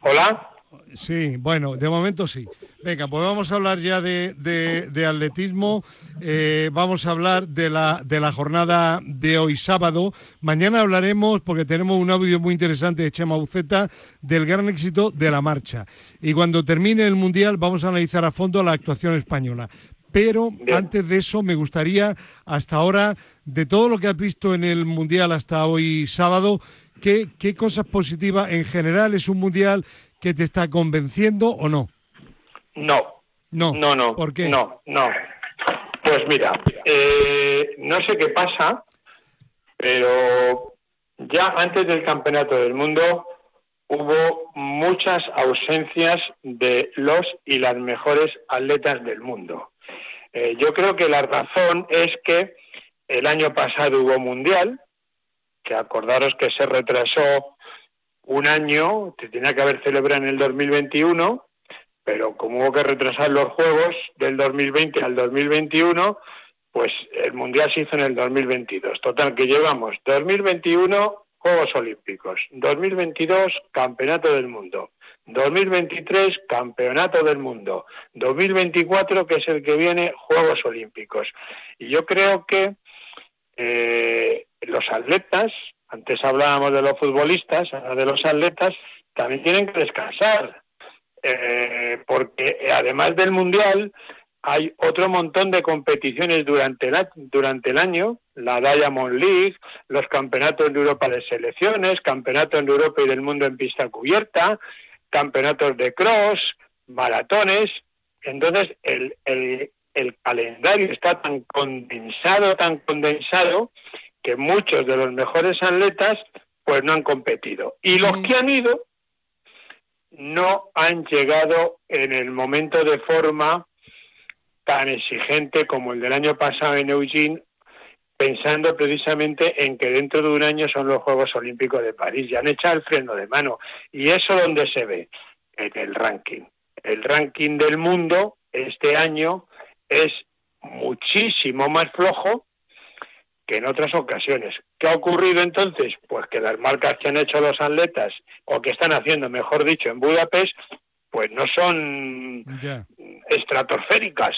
Hola. Sí, bueno, de momento sí. Venga, pues vamos a hablar ya de, de- de atletismo. Eh, vamos a hablar de la, de la jornada de hoy sábado. Mañana hablaremos, porque tenemos un audio muy interesante de Chema Buceta, del gran éxito de la marcha. Y cuando termine el Mundial vamos a analizar a fondo la actuación española. Pero Bien. antes de eso me gustaría, hasta ahora, de todo lo que has visto en el Mundial hasta hoy sábado, ¿qué, qué cosas positivas en general es un Mundial que te está convenciendo o no? No. No. No, no. ¿Por qué? No, no. Pues mira, eh, no sé qué pasa, pero ya antes del Campeonato del Mundo hubo muchas ausencias de los y las mejores atletas del mundo. Eh, yo creo que la razón es que el año pasado hubo Mundial, que acordaros que se retrasó un año, se tenía que haber celebrado en el 2021, pero como hubo que retrasar los Juegos del 2020 al 2021, pues el Mundial se hizo en el 2022. Total, que llevamos 2021 Juegos Olímpicos, 2022 Campeonato del Mundo, 2023 Campeonato del Mundo, 2024 que es el que viene Juegos Olímpicos. Y yo creo que eh, los atletas, antes hablábamos de los futbolistas, ahora de los atletas, también tienen que descansar eh, porque además del mundial hay otro montón de competiciones durante el, durante el año, la Diamond League, los campeonatos de Europa de selecciones, campeonatos de Europa y del mundo en pista cubierta, campeonatos de cross, maratones. Entonces, el, el, el calendario está tan condensado, tan condensado, que muchos de los mejores atletas pues no han competido. Y los Mm. que han ido, no han llegado en el momento de forma tan exigente como el del año pasado en Eugene, pensando precisamente en que dentro de un año son los Juegos Olímpicos de París. Ya han echado el freno de mano. ¿Y eso dónde se ve? En el ranking. El ranking del mundo este año es muchísimo más flojo que en otras ocasiones. ¿Qué ha ocurrido entonces? Pues que las marcas que han hecho los atletas, o que están haciendo, mejor dicho, en Budapest, pues no son estratosféricas.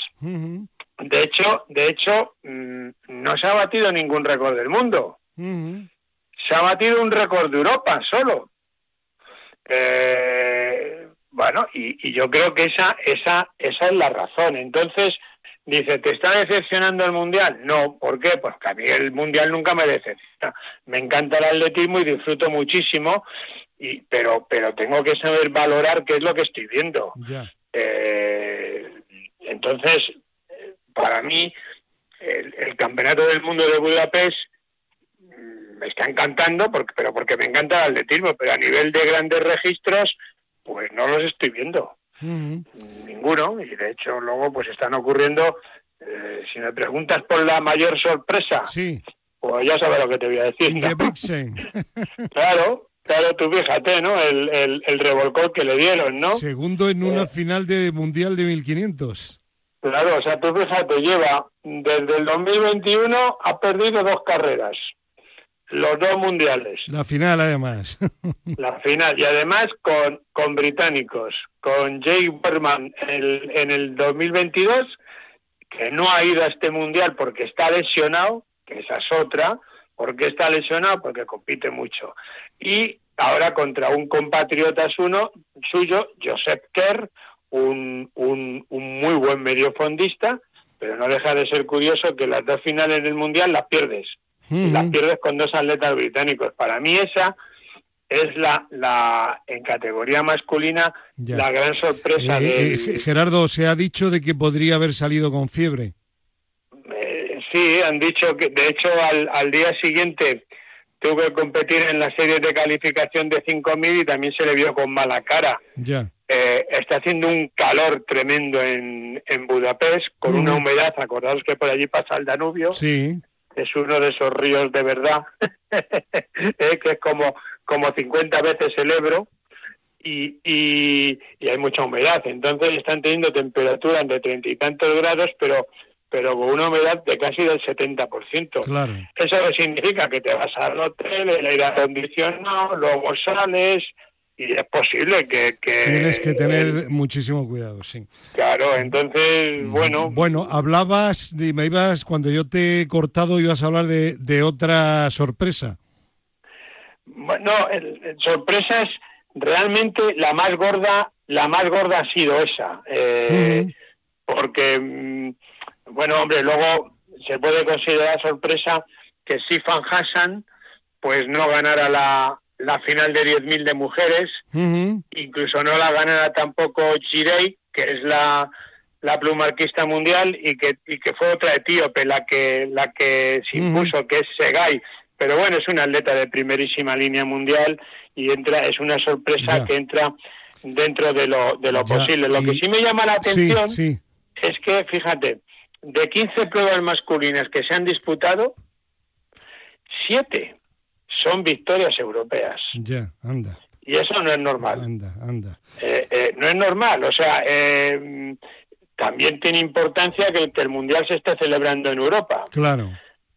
De hecho, de hecho, mm, no se ha batido ningún récord del mundo. Se ha batido un récord de Europa solo. Eh, bueno, y, y yo creo que esa, esa, esa es la razón. Entonces, dice, ¿te está decepcionando el Mundial? No, ¿por qué? Pues que a mí el Mundial nunca me decepciona. Me encanta el atletismo y disfruto muchísimo. y pero pero tengo que saber valorar qué es lo que estoy viendo. Eh, entonces, para mí, el, el Campeonato del Mundo de Budapest mm, me está encantando, porque, pero porque me encanta el atletismo, pero a nivel de grandes registros, pues no los estoy viendo. Ninguno, y de hecho luego pues están ocurriendo, eh, si me preguntas por la mayor sorpresa, Sí. pues ya sabes lo que te voy a decir. ¿no? Claro, claro, tú fíjate, ¿no? El, el, el revolcón que le dieron, ¿no? Segundo en una Eh. final de Mundial de 1500. Claro, o sea, tú fíjate, lleva desde el 2021 ha perdido dos carreras, los dos mundiales, La final, además. la final, y además con, con británicos, con Jake Berman en el, en el 2022, que no ha ido a este mundial porque está lesionado, que esa es otra, porque está lesionado, porque compite mucho. Y ahora contra un compatriota suyo, suyo Joseph Kerr, un, un, un muy buen mediofondista, pero no deja de ser curioso que las dos finales del Mundial las pierdes. Las pierdes con dos atletas británicos. Para mí esa es la, la en categoría masculina Ya. la gran sorpresa Eh, eh, Gerardo, se ha dicho de que podría haber salido con fiebre. Eh, sí, han dicho que, de hecho, al, al día siguiente tuvo que competir en la serie de calificación de 5.000 y también se le vio con mala cara. Ya. Eh, está haciendo un calor tremendo en, en Budapest, con Mm. una humedad, acordaos que por allí pasa el Danubio, Sí. es uno de esos ríos de verdad, eh, que es como, como 50 veces el Ebro, y, y, y hay mucha humedad. Entonces están teniendo temperaturas de treinta y tantos grados, pero, pero con una humedad de casi del 70%. Claro. ¿Eso significa? Que te vas al hotel, el aire acondicionado, luego sales y es posible que... que Tienes que tener muchísimo cuidado, sí. Claro, entonces, bueno... Bueno, hablabas, me ibas, cuando yo te he cortado, ibas a hablar de, de otra sorpresa. No, el- realmente la más gorda, la más gorda ha sido esa. eh. Porque, mm, bueno, hombre, luego se puede considerar sorpresa que Sifan Hassan pues no ganara la, la final de 10.000 de mujeres, incluso no la ganara tampoco Chirei, que es la, la plumarquista mundial, y que, y que fue otra etíope la que, la que se impuso, que es Segai. Pero bueno, es una atleta de primerísima línea mundial y entra, es una sorpresa Ya. que entra dentro de lo, de lo Ya, posible. Lo y- que sí me llama la atención Sí, sí. es que, fíjate, de 15 pruebas masculinas que se han disputado, siete son victorias europeas. Ya, anda, Y eso no es normal. anda, anda. Eh, eh, no es normal. O sea, eh, también tiene importancia que el, que el Mundial se esté celebrando en Europa. Claro.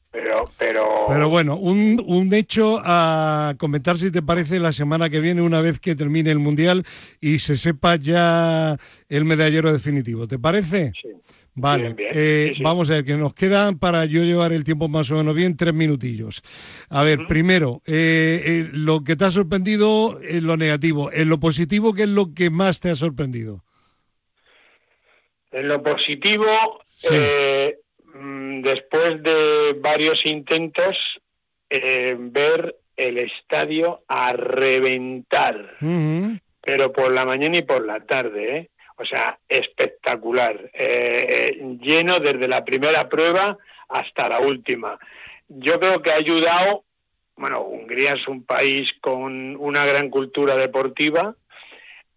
Pero, pero, Pero bueno, un, un hecho a comentar si te parece la semana que viene, una vez que termine el Mundial y se sepa ya el medallero definitivo. ¿Te parece? sí. Vale, Bien, bien. eh, Sí, sí. vamos a ver, que nos quedan para yo llevar el tiempo más o menos bien, tres minutillos. A ver, primero, eh, eh, lo que te ha sorprendido en lo negativo, en lo positivo, ¿qué es lo que más te ha sorprendido? En lo positivo, Sí. eh, mm, después de varios intentos, eh, ver el estadio a reventar, pero por la mañana y por la tarde, ¿eh? O sea, espectacular, eh, eh, lleno desde la primera prueba hasta la última. Yo creo que ha ayudado, bueno, Hungría es un país con una gran cultura deportiva,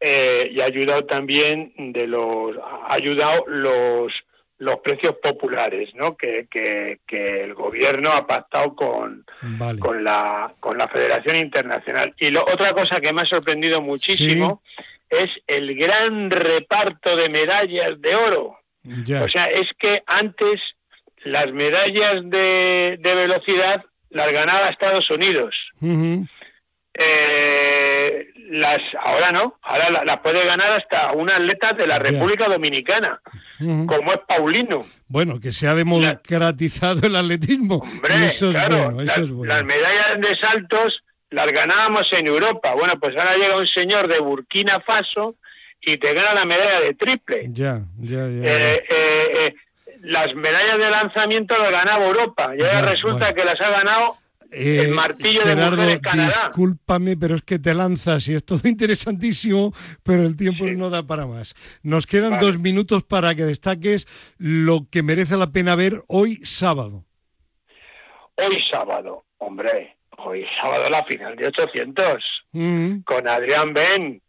eh, y ha ayudado también de los ha ayudado los los precios populares no que, que, que el gobierno ha pactado con, Vale. con la con la Federación Internacional y lo, otra cosa que me ha sorprendido muchísimo es el gran reparto de medallas de oro o sea es que antes las medallas de, de velocidad las ganaba Estados Unidos eh, las ahora no, ahora la- las puede ganar hasta un atleta de la. República Dominicana, como es Paulino. Bueno, que se ha democratizado el atletismo. Hombre, eso es bueno, eso es bueno. las medallas de saltos las ganábamos en Europa. Bueno, pues ahora llega un señor de Burkina Faso y te gana la medalla de triple. Ya, ya, ya. Eh, eh, eh, las medallas de lanzamiento las ganaba Europa y ahora Ya, resulta bueno. que las ha ganado Eh, el martillo de Gerardo, mujeres Canadá. discúlpame, pero es que te lanzas y es todo interesantísimo, pero el tiempo Sí. no da para más. Nos quedan Vale. dos minutos para que destaques lo que merece la pena ver hoy sábado. Hoy sábado, hombre, hoy sábado la final de 800 Mm, con Adrián Ben.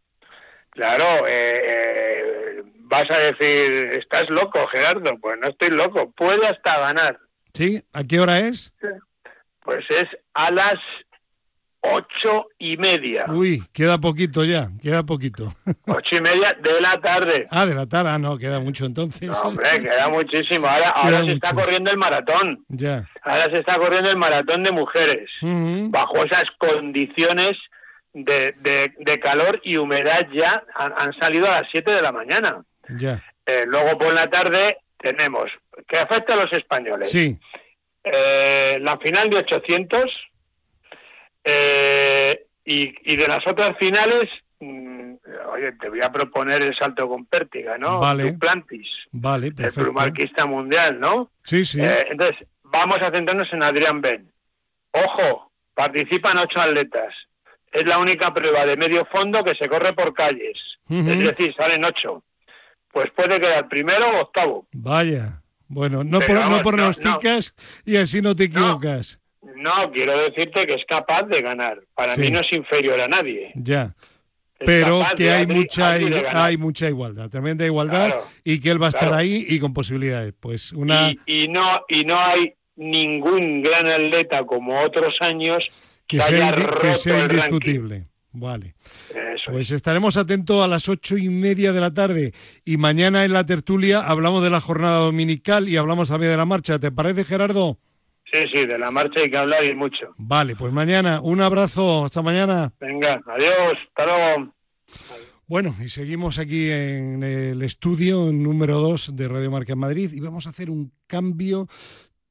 Claro, eh, eh, vas a decir, estás loco, Gerardo. Pues no estoy loco, puede hasta ganar. ¿Sí? ¿A qué hora es? Pues es a las ocho y media. Uy, queda poquito ya, queda poquito. Ocho y media de la tarde. Ah, de la tarde, ah, no, queda mucho entonces. No, hombre, queda muchísimo. Ahora, ahora se está corriendo el maratón. Ya. Ahora se está corriendo el maratón de mujeres. Bajo esas condiciones de, de, de calor y humedad ya han, han salido a las 7 de la mañana. ya. Eh, luego por la tarde tenemos, que afecta a los españoles, Sí, eh, la final de 800 eh, y, y de las otras finales, mm, oye, te voy a proponer el salto con pértiga, ¿no? Vale. Duplantis, vale, el perfecto. plumarquista mundial, ¿no? Sí, sí. Eh, entonces, vamos a centrarnos en Adrián Ben. Ojo, participan ocho atletas. Es la única prueba de medio fondo que se corre por calles. Es decir, salen ocho. Pues puede quedar primero o octavo. Vaya. Bueno, no, por, no, pronosticas y así no te equivocas. No, quiero decirte que es capaz de ganar. Para Sí. mí no es inferior a nadie. Ya. Es Pero que hay mucha hay mucha igualdad, tremenda igualdad Claro, y que él va a estar ahí y con posibilidades. Pues una Y, y no y no hay ningún gran atleta como otros años que que sea, haya que el indiscutible. Vale. Eso Pues estaremos atentos a las ocho y media de la tarde y mañana en la tertulia hablamos de la jornada dominical y hablamos también de la marcha. ¿Te parece, Gerardo? Sí, sí, de la marcha hay que hablar y mucho. Vale, pues mañana un abrazo. Hasta mañana. Venga, adiós, hasta luego. Bueno, y seguimos aquí en el estudio número 2 de Radio Marca en Madrid y vamos a hacer un cambio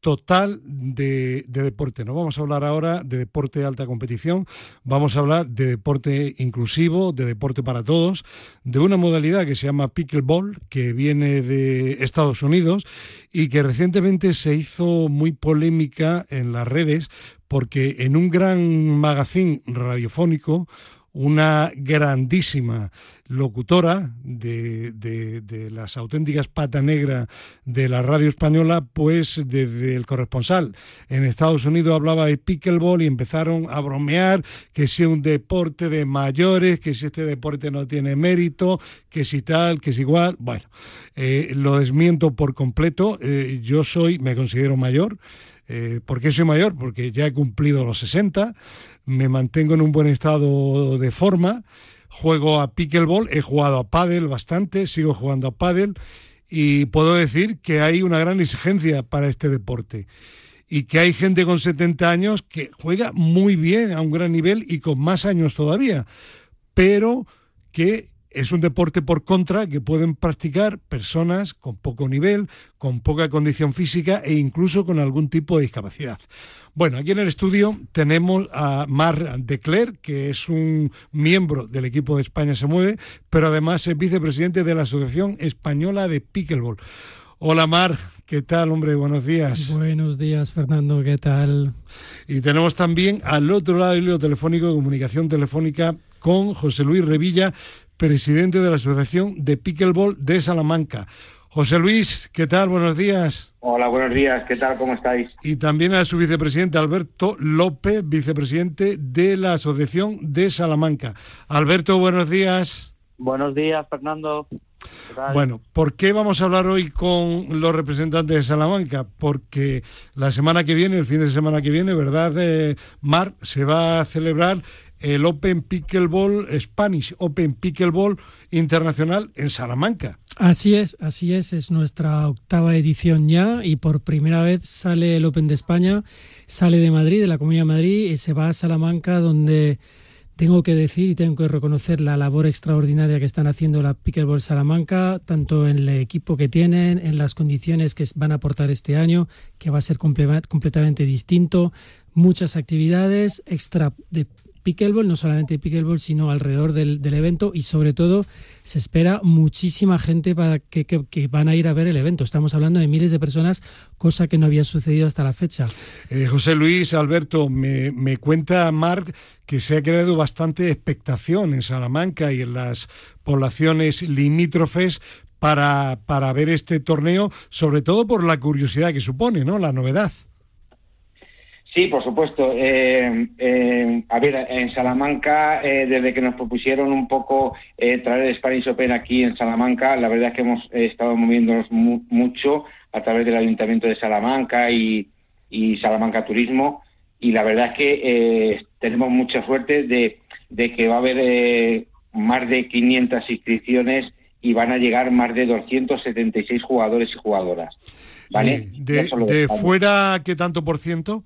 total de, de deporte. No vamos a hablar ahora de deporte de alta competición, vamos a hablar de deporte inclusivo, de deporte para todos, de una modalidad que se llama pickleball, que viene de Estados Unidos y que recientemente se hizo muy polémica en las redes porque en un gran magazine radiofónico una grandísima locutora de, de, las auténticas pata negra de la radio española, pues desde el corresponsal en Estados Unidos hablaba de pickleball y empezaron a bromear que si es un deporte de mayores, que si este deporte no tiene mérito, que si tal, que si igual. Bueno, eh, lo desmiento por completo. Eh, yo soy, me considero mayor. Eh, ¿Por qué soy mayor? Porque ya he cumplido los 60, me mantengo en un buen estado de forma, juego a pickleball, he jugado a pádel bastante, sigo jugando a pádel y puedo decir que hay una gran exigencia para este deporte y que hay gente con 70 años que juega muy bien a un gran nivel y con más años todavía, pero que es un deporte por contra que pueden practicar personas con poco nivel, con poca condición física e incluso con algún tipo de discapacidad. Bueno, aquí en el estudio tenemos a Mar de Cler, que es un miembro del equipo de España se mueve, pero además es vicepresidente de la Asociación Española de Pickleball. Hola Mar, ¿qué tal, hombre? Buenos días. Buenos días, Fernando, ¿qué tal? Y tenemos también al otro lado del hilo telefónico, de comunicación telefónica, con José Luis Revilla, presidente de la Asociación de Pickleball de Salamanca. José Luis, ¿qué tal? Buenos días. Hola, buenos días. ¿Qué tal? ¿Cómo estáis? Y también a su vicepresidente Alberto López, vicepresidente de la Asociación de Salamanca. Alberto, buenos días. Buenos días, Fernando. Bueno, ¿por qué vamos a hablar hoy con los representantes de Salamanca? Porque la semana que viene, el fin de semana que viene, ¿verdad, eh, Mar? Se va a celebrar el Open Pickleball Spanish, Open Pickleball Internacional en Salamanca. Así es, así es, es nuestra octava edición ya y por primera vez sale el Open de España, sale de Madrid, de la Comunidad de Madrid y se va a Salamanca donde tengo que decir y tengo que reconocer la labor extraordinaria que están haciendo la Pickleball Salamanca, tanto en el equipo que tienen, en las condiciones que van a aportar este año, que va a ser comple completamente distinto, muchas actividades extra de pickleball, no solamente pickleball, sino alrededor del, evento y sobre todo se espera muchísima gente para que, van a ir a ver el evento. Estamos hablando de miles de personas, cosa que no había sucedido hasta la fecha. Eh, José Luis, Alberto, me, cuenta Marc que se ha creado bastante expectación en Salamanca y en las poblaciones limítrofes para ver este torneo, sobre todo por la curiosidad que supone, ¿no? La novedad. Sí, por supuesto. Eh, eh, a ver, en Salamanca, eh, desde que nos propusieron un poco traer el Spanish Open aquí en Salamanca, la verdad es que hemos estado moviéndonos mucho a través del Ayuntamiento de Salamanca y, Salamanca Turismo. Y la verdad es que tenemos mucha suerte de, de que va a haber más de 500 inscripciones y van a llegar más de 276 jugadores y jugadoras. ¿Vale? ¿De, de fuera qué tanto por ciento?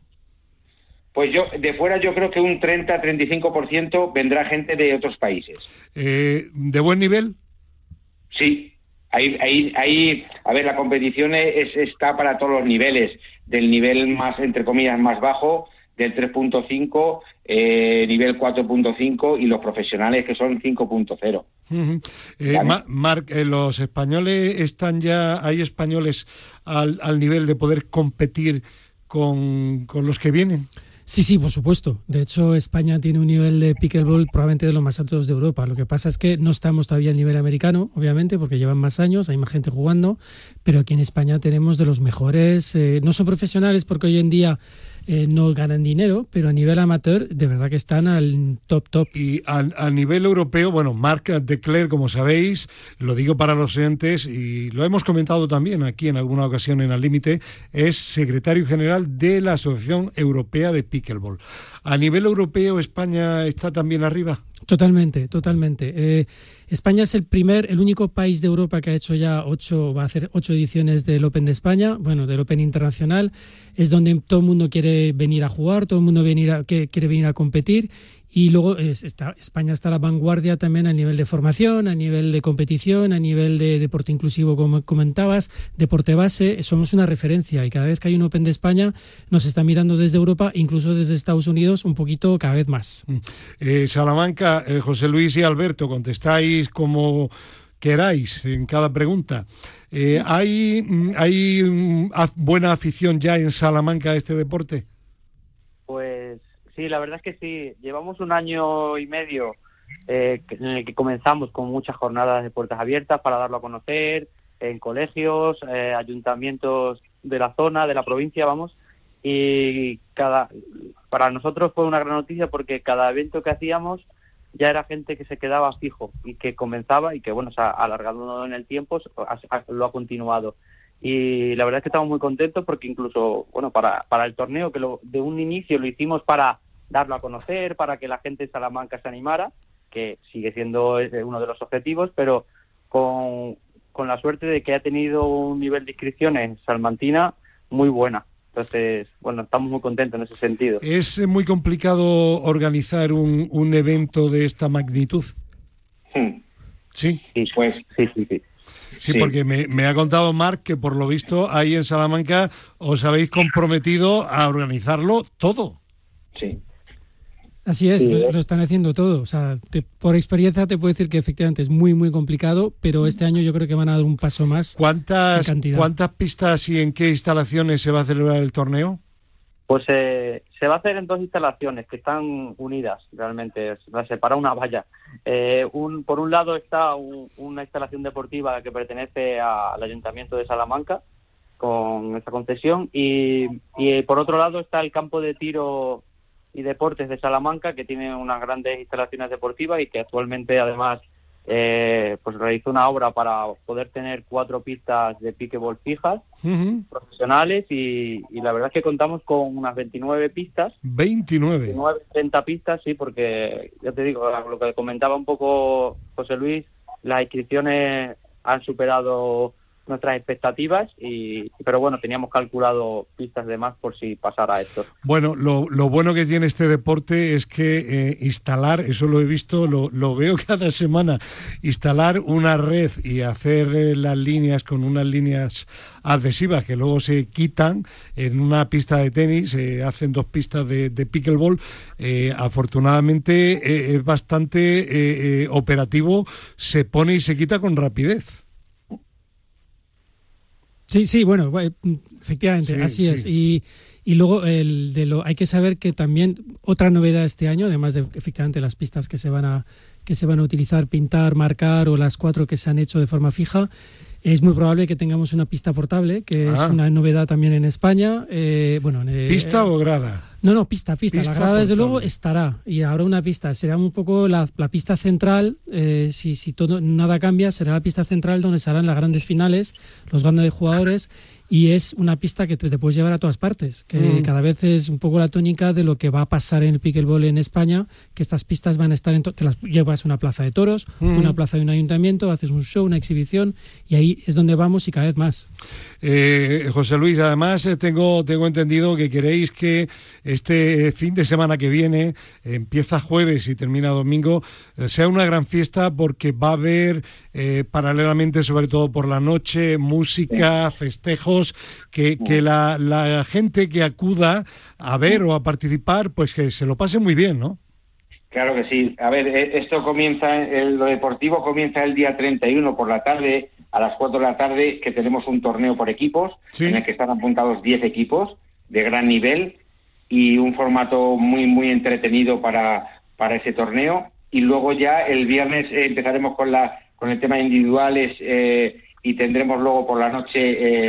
Pues yo, de fuera yo creo que un 30-35% vendrá gente de otros países. Eh, ¿De buen nivel? Sí, ahí, ahí, ahí, a ver, la competición es, está para todos los niveles, del nivel más, entre comillas, más bajo, del 3.5, eh, nivel 4.5 y los profesionales que son 5.0. Eh, Marc, los españoles están ya, hay españoles al, al nivel de poder competir con, con los que vienen. Sí, sí, por supuesto. De hecho, España tiene un nivel de pickleball probablemente de los más altos de Europa. Lo que pasa es que no estamos todavía al nivel americano, obviamente, porque llevan más años, hay más gente jugando, pero aquí en España tenemos de los mejores, eh, no son profesionales porque hoy en día eh, no ganan dinero, pero a nivel amateur de verdad que están al top top. Y a, nivel europeo, bueno, Marc Declerc, como sabéis, lo digo para los oyentes y lo hemos comentado también aquí en alguna ocasión en Al Límite, es secretario general de la Asociación Europea de Pickleball. A nivel europeo, España está también arriba. Totalmente, totalmente. Eh, España es el primer, el único país de Europa que ha hecho ya ocho, va a hacer ocho ediciones del Open de España, bueno, del Open Internacional. Es donde todo el mundo quiere venir a jugar, todo el mundo venir a, quiere venir a competir y luego España está a la vanguardia también a nivel de formación, a nivel de competición, a nivel de deporte inclusivo, como comentabas, deporte base. Somos una referencia y cada vez que hay un Open de España nos está mirando desde Europa, incluso desde Estados Unidos, un poquito cada vez más. Mm. Eh, Salamanca, eh, José Luis y Alberto, contestáis como queráis en cada pregunta. Eh, ¿Hay, mm, hay mm, buena afición ya en Salamanca a este deporte? Sí, la verdad es que sí. Llevamos un año y medio eh, en el que comenzamos con muchas jornadas de puertas abiertas para darlo a conocer en colegios, eh, ayuntamientos de la zona, de la provincia, vamos. Y cada para nosotros fue una gran noticia porque cada evento que hacíamos ya era gente que se quedaba fijo y que comenzaba y que, bueno, se ha alargado en el tiempo, lo ha continuado y la verdad es que estamos muy contentos porque incluso, bueno, para, para el torneo, que lo, de un inicio lo hicimos para darlo a conocer, para que la gente de Salamanca se animara, que sigue siendo eh, uno de los objetivos, pero con, con la suerte de que ha tenido un nivel de inscripciones salmantina muy buena. Entonces, bueno, estamos muy contentos en ese sentido. ¿Es muy complicado organizar un, un evento de esta magnitud? Hmm. Sí. Sí, pues, sí, sí, sí. Sí, porque me, ha contado Marc que por lo visto ahí en Salamanca os habéis comprometido a organizarlo todo. Sí. Así es, lo, están haciendo todo. O sea, por experiencia te puedo decir que efectivamente es muy, muy complicado, pero este año yo creo que van a dar un paso más. ¿Cuántas, ¿cuántas pistas y en qué instalaciones se va a celebrar el torneo? Pues eh, se va a hacer en dos instalaciones que están unidas realmente, se separa una valla. Eh, un, por un lado está una instalación deportiva que pertenece al Ayuntamiento de Salamanca con esa concesión y, y por otro lado está el campo de tiro y deportes de Salamanca que tiene unas grandes instalaciones deportivas y que actualmente además eh, pues realizó una obra para poder tener cuatro pistas de piquebol fijas profesionales y, la verdad es que contamos con unas 29 pistas. 29. 29, 30 pistas, sí, porque ya te digo, lo que comentaba un poco José Luis, las inscripciones han superado nuestras expectativas y pero bueno teníamos calculado pistas de más por si pasara esto. Bueno lo, lo bueno que tiene este deporte es que eh, instalar eso lo he visto lo, lo, veo cada semana instalar una red y hacer eh, las líneas con unas líneas adhesivas que luego se quitan en una pista de tenis se hacen dos pistas de, de pickleball eh, afortunadamente es bastante operativo se pone y se quita con rapidez Sí, sí, bueno, efectivamente, así es. Y, y luego el de lo, hay que saber que también otra novedad este año, además de efectivamente las pistas que se van a que se van a utilizar, pintar, marcar o las cuatro que se han hecho de forma fija, es muy probable que tengamos una pista portable, que es Ah. una novedad también en España. Eh, bueno, eh, ¿Pista o grada? No, no, pista, pista. Pista la grada, desde luego, estará. Y habrá una pista. Será un poco la, la pista central. eh, si, si todo nada cambia, será la pista central donde se harán las grandes finales, los grandes jugadores. Y es una pista que te, puedes llevar a todas partes. Que Mm. cada vez es un poco la tónica de lo que va a pasar en el pickleball en España. Que estas pistas van a estar en. Te las llevas a una plaza de toros, Mm. una plaza de un ayuntamiento, haces un show, una exhibición. Y ahí es donde vamos y cada vez más. Eh, José Luis, además eh, tengo, tengo entendido que queréis que este fin de semana que viene, empieza jueves y termina domingo, eh, sea una gran fiesta porque va a haber eh, paralelamente, sobre todo por la noche, música, festejos, que, que la, la gente que acuda a ver o a participar, pues que se lo pase muy bien, ¿no? Claro que sí. A ver, eh, esto comienza, el- lo deportivo comienza el día 31 por la tarde, a las 4 de la tarde, que tenemos un torneo por equipos, Sí. en el que están apuntados 10 equipos de gran nivel y un formato muy, muy entretenido para, para ese torneo. Y luego ya el viernes eh, empezaremos con, la, con el tema de individuales eh, y tendremos luego por la noche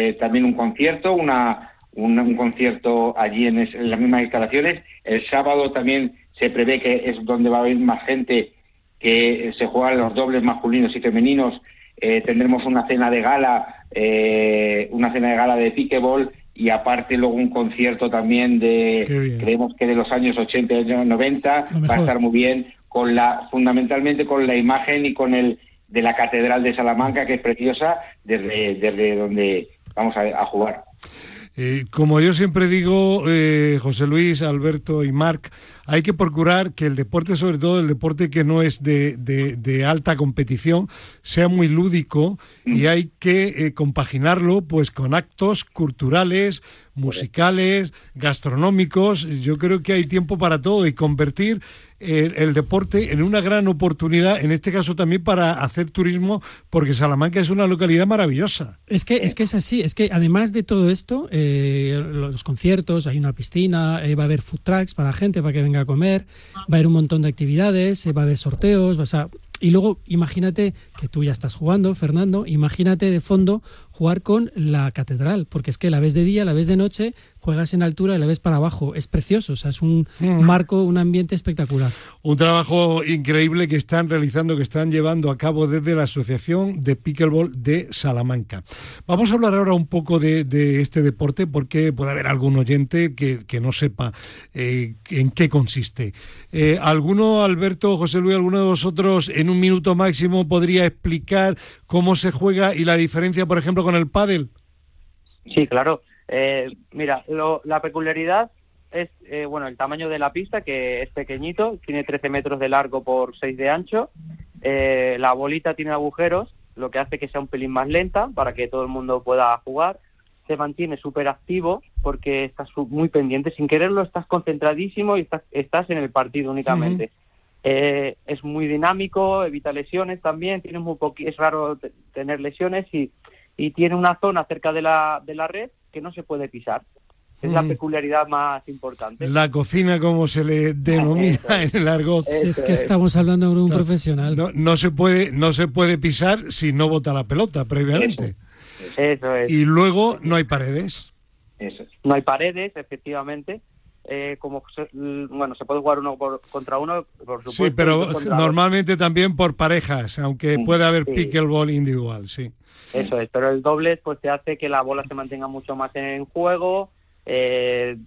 eh, también un concierto, una, un, un concierto allí en, es- en las mismas instalaciones. El sábado también se prevé que es donde va a haber más gente que se juegan los dobles masculinos y femeninos. Eh, tendremos una cena de gala, eh, una cena de gala de pickleball y aparte luego un concierto también de, creemos que de los años 80 y años 90 Lo mejor. va a estar muy bien con la fundamentalmente con la imagen y con el de la catedral de Salamanca que es preciosa desde desde donde vamos a, a jugar. Eh, como yo siempre digo, eh, José Luis, Alberto y Marc, hay que procurar que el deporte, sobre todo el deporte que no es de, de- de alta competición, sea muy lúdico y hay que eh, compaginarlo pues con actos culturales, musicales, gastronómicos. Yo creo que hay tiempo para todo y convertir el, el deporte en una gran oportunidad, en este caso también para hacer turismo, porque Salamanca es una localidad maravillosa. Es que, es que es así, es que además de todo esto, eh, los conciertos, hay una piscina, eh, va a haber food trucks para la gente, para que venga a comer, va a haber un montón de actividades, eh, va a haber sorteos, vas a... Y luego imagínate que tú ya estás jugando, Fernando, imagínate de fondo jugar con la catedral, porque es que la ves de día, la ves de noche, juegas en altura y la ves para abajo, es precioso, o sea, es un marco, un ambiente espectacular. Un trabajo increíble que están realizando, que están llevando a cabo desde la Asociación de Pickleball de Salamanca. Vamos a hablar ahora un poco de, de este deporte porque puede haber algún oyente que, que no sepa eh, en qué consiste. Eh, ¿Alguno, Alberto, José Luis, alguno de vosotros en un minuto máximo podría explicar cómo se juega y la diferencia, por ejemplo, con el pádel? Sí, claro. Eh, mira, lo- la peculiaridad es eh, bueno el tamaño de la pista, que es pequeñito, tiene 13 metros de largo por 6 de ancho. Eh, la bolita tiene agujeros, lo que hace que sea un pelín más lenta para que todo el mundo pueda jugar. Se mantiene súper activo porque estás muy pendiente. Sin quererlo, estás concentradísimo y estás, estás en el partido únicamente. Eh, es muy dinámico, evita lesiones también, tiene muy es raro te- tener lesiones y, y tiene una zona cerca de la, de la red que no se puede pisar. Es la Mm. peculiaridad más importante. La cocina, como se le denomina es. en el argot. Si es que es. estamos hablando de un Claro. profesional. No, no se puede, no se puede pisar si no bota la pelota previamente. Eso es. Y luego no hay paredes. Eso. No hay paredes, efectivamente. Eh, como se- bueno, se puede jugar uno por- contra uno, por supuesto. Sí, pero dos normalmente también por parejas, aunque Mm, puede haber sí. pickleball individual, sí. Eso es, pero el doble pues te hace que la bola se mantenga mucho más en juego, eh,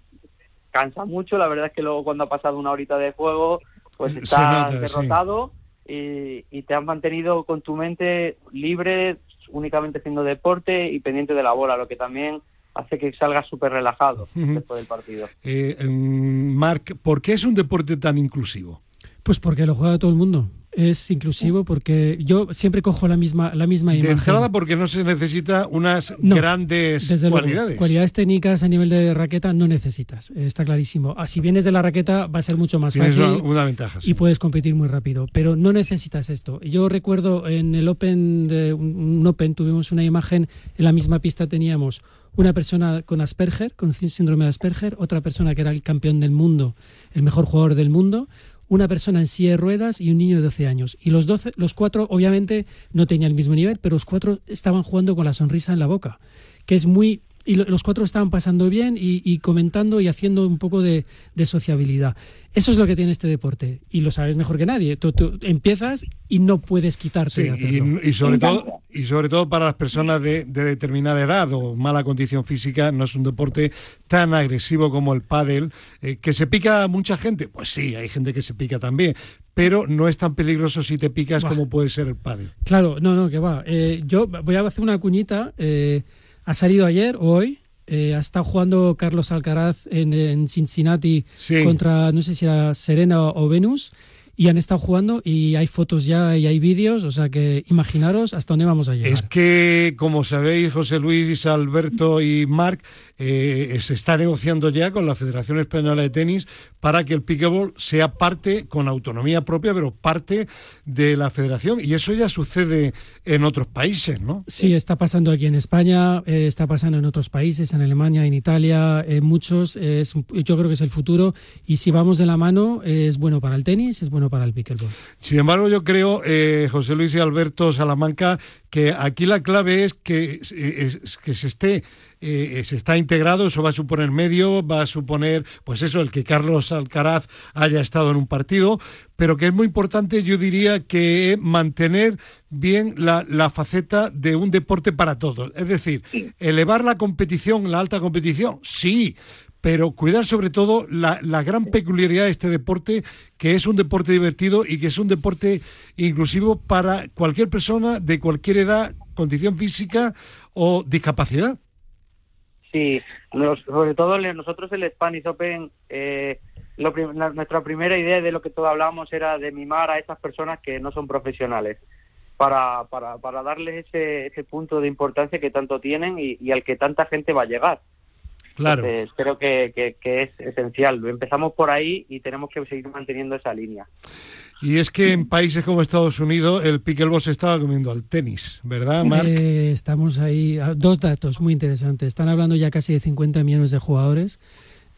cansa mucho, la verdad es que luego cuando ha pasado una horita de juego pues estás nota, derrotado y, y te has mantenido con tu mente libre, únicamente haciendo deporte y pendiente de la bola, lo que también hace que salga súper relajado después del partido. Eh, em, Marc, ¿por qué es un deporte tan inclusivo? Pues porque lo juega todo el mundo es inclusivo porque yo siempre cojo la misma la misma de imagen. entrada porque no se necesita unas No, grandes Desde luego, cualidades. cualidades técnicas a nivel de raqueta no necesitas, está clarísimo. Ah, si vienes de la raqueta va a ser mucho más Tienes fácil una, una ventaja. sí. y puedes competir muy rápido, pero no necesitas esto. Yo recuerdo en el Open de un Open tuvimos una imagen en la misma pista teníamos una persona con Asperger, con sí- síndrome de Asperger, otra persona que era el campeón del mundo, el mejor jugador del mundo, una persona en silla de ruedas y un niño de 12 años. Y los 12, los cuatro obviamente no tenían el mismo nivel, pero los cuatro estaban jugando con la sonrisa en la boca, que es muy y lo- los cuatro estaban pasando bien y, y comentando y haciendo un poco de, de sociabilidad. Eso es lo que tiene este deporte y lo sabes mejor que nadie. Tú, tú empiezas y no puedes quitarte Sí, de hacerlo. y, y sobre todo y sobre todo para las personas de, de determinada edad o mala condición física no es un deporte tan agresivo como el pádel eh, que se pica a mucha gente pues sí hay gente que se pica también pero no es tan peligroso si te picas como puede ser el pádel Claro, no, no, que va. Eh, yo voy a hacer una cuñita. eh, ha salido ayer o hoy. eh, ha estado jugando Carlos Alcaraz en, en Cincinnati Sí. contra, no sé si era Serena o, o Venus. Y han estado jugando y hay fotos ya y hay vídeos. O sea que imaginaros hasta dónde vamos a llegar. Es que, como sabéis, José Luis, Alberto y Marc, eh, se está negociando ya con la Federación Española de Tenis para que el pickleball sea parte, con autonomía propia, pero parte de la federación. Y eso ya sucede en otros países, ¿no? Sí, está pasando aquí en España, eh, está pasando en otros países, en Alemania, en Italia, en muchos. eh, es un- yo creo que es el futuro y si vamos de la mano es bueno para el tenis, es bueno para el pickleball. Sin embargo, yo creo, eh, José Luis y Alberto Salamanca, que aquí la clave es que, es- que se esté eh, se está integrado, eso va a suponer medio, va a suponer, pues eso, el que Carlos Alcaraz haya estado en un partido, pero que es muy importante, yo diría, que mantener bien la, la faceta de un deporte para todos. Es decir, elevar la competición, la alta competición, sí, pero cuidar sobre todo la, la gran peculiaridad de este deporte, que es un deporte divertido y que es un deporte inclusivo para cualquier persona de cualquier edad, condición física o discapacidad. Sí, nos- sobre todo nosotros el Spanish Open, eh, lo la- nuestra primera idea de lo que todos hablábamos era de mimar a esas personas que no son profesionales, para, para, para darles ese, ese punto de importancia que tanto tienen y, y al que tanta gente va a llegar. Claro. Entonces, creo que, que, que es esencial. Empezamos por ahí y tenemos que seguir manteniendo esa línea. Y es que en países como Estados Unidos el pickleball se estaba comiendo al tenis, ¿verdad, Marc? Eh, estamos ahí. ah, Dos datos muy interesantes. Están hablando ya casi de 50 millones de jugadores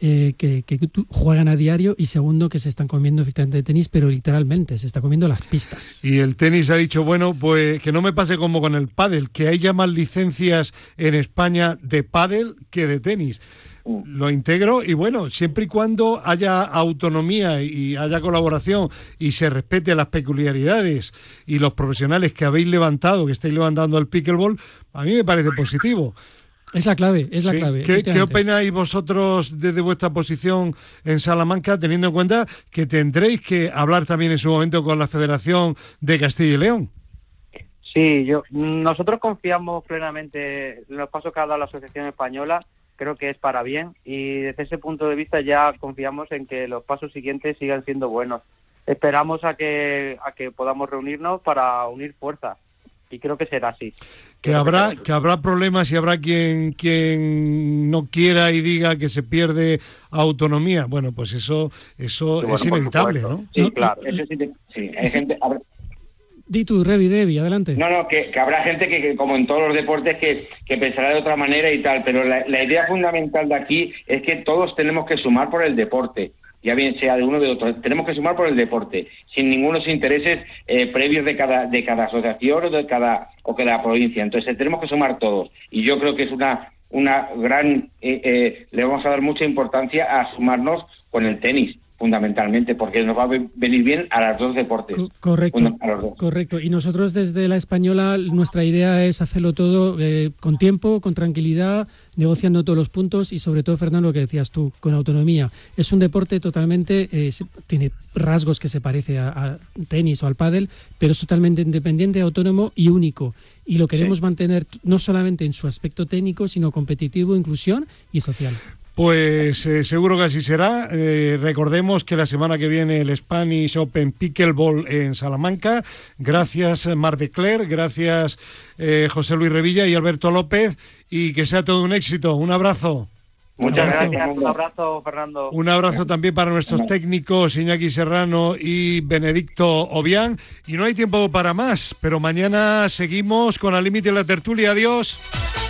eh, que, juegan a diario y segundo que se están comiendo efectivamente tenis, pero literalmente se está comiendo las pistas. Y el tenis ha dicho, bueno, pues que no me pase como con el pádel, que hay ya más licencias en España de pádel que de tenis. Lo integro y bueno, siempre y cuando haya autonomía y haya colaboración y se respete las peculiaridades y los profesionales que habéis levantado, que estáis levantando el pickleball, a mí me parece positivo. Es la clave, es la Sí. clave. ¿Qué, opináis vosotros desde vuestra posición en Salamanca, teniendo en cuenta que tendréis que hablar también en su momento con la Federación de Castilla y León? Sí, yo nosotros confiamos plenamente en los pasos que ha dado la Asociación Española. Creo que es para bien y desde ese punto de vista ya confiamos en que los pasos siguientes sigan siendo buenos. Esperamos a que a que podamos reunirnos para unir fuerzas y creo que será así. Que Creo habrá, que habrá problemas y habrá quien, quien no quiera y diga que se pierde autonomía. Bueno, pues eso, eso Bueno, es inevitable. ¿no? Sí, No, claro. Eso sí, te- sí, hay gente, habrá- Di tú, Revi, Devi, adelante. No, no, que, que habrá gente que, que, como en todos los deportes, que, que pensará de otra manera y tal, pero la, la idea fundamental de aquí es que todos tenemos que sumar por el deporte, ya bien sea de uno o de otro, tenemos que sumar por el deporte, sin ningunos intereses eh, previos de cada, de cada asociación o de cada, o cada provincia. Entonces tenemos que sumar todos. Y yo creo que es una, una gran, eh, eh, le vamos a dar mucha importancia a sumarnos con el tenis fundamentalmente, porque nos va a venir bien a las dos deportes. correcto, correcto. Y nosotros desde la española, nuestra idea es hacerlo todo eh, con tiempo, con tranquilidad, negociando todos los puntos y sobre todo, Fernando, lo que decías tú, con autonomía. Es un deporte totalmente, eh, tiene rasgos que se parece a, tenis o al pádel, pero es totalmente independiente, autónomo y único. Y lo queremos mantener no solamente en su aspecto técnico, sino competitivo, inclusión y social. Pues eh, seguro que así será. Eh, recordemos que la semana que viene el Spanish Open Pickleball en Salamanca. Gracias Mar de Cler, gracias eh, José Luis Revilla y Alberto López y que sea todo un éxito. Un abrazo. Muchas gracias, un abrazo Fernando. Un abrazo también para nuestros técnicos Iñaki Serrano y Benedicto Obián. Y no hay tiempo para más, pero mañana seguimos con Al Límite de la Tertulia. Adiós.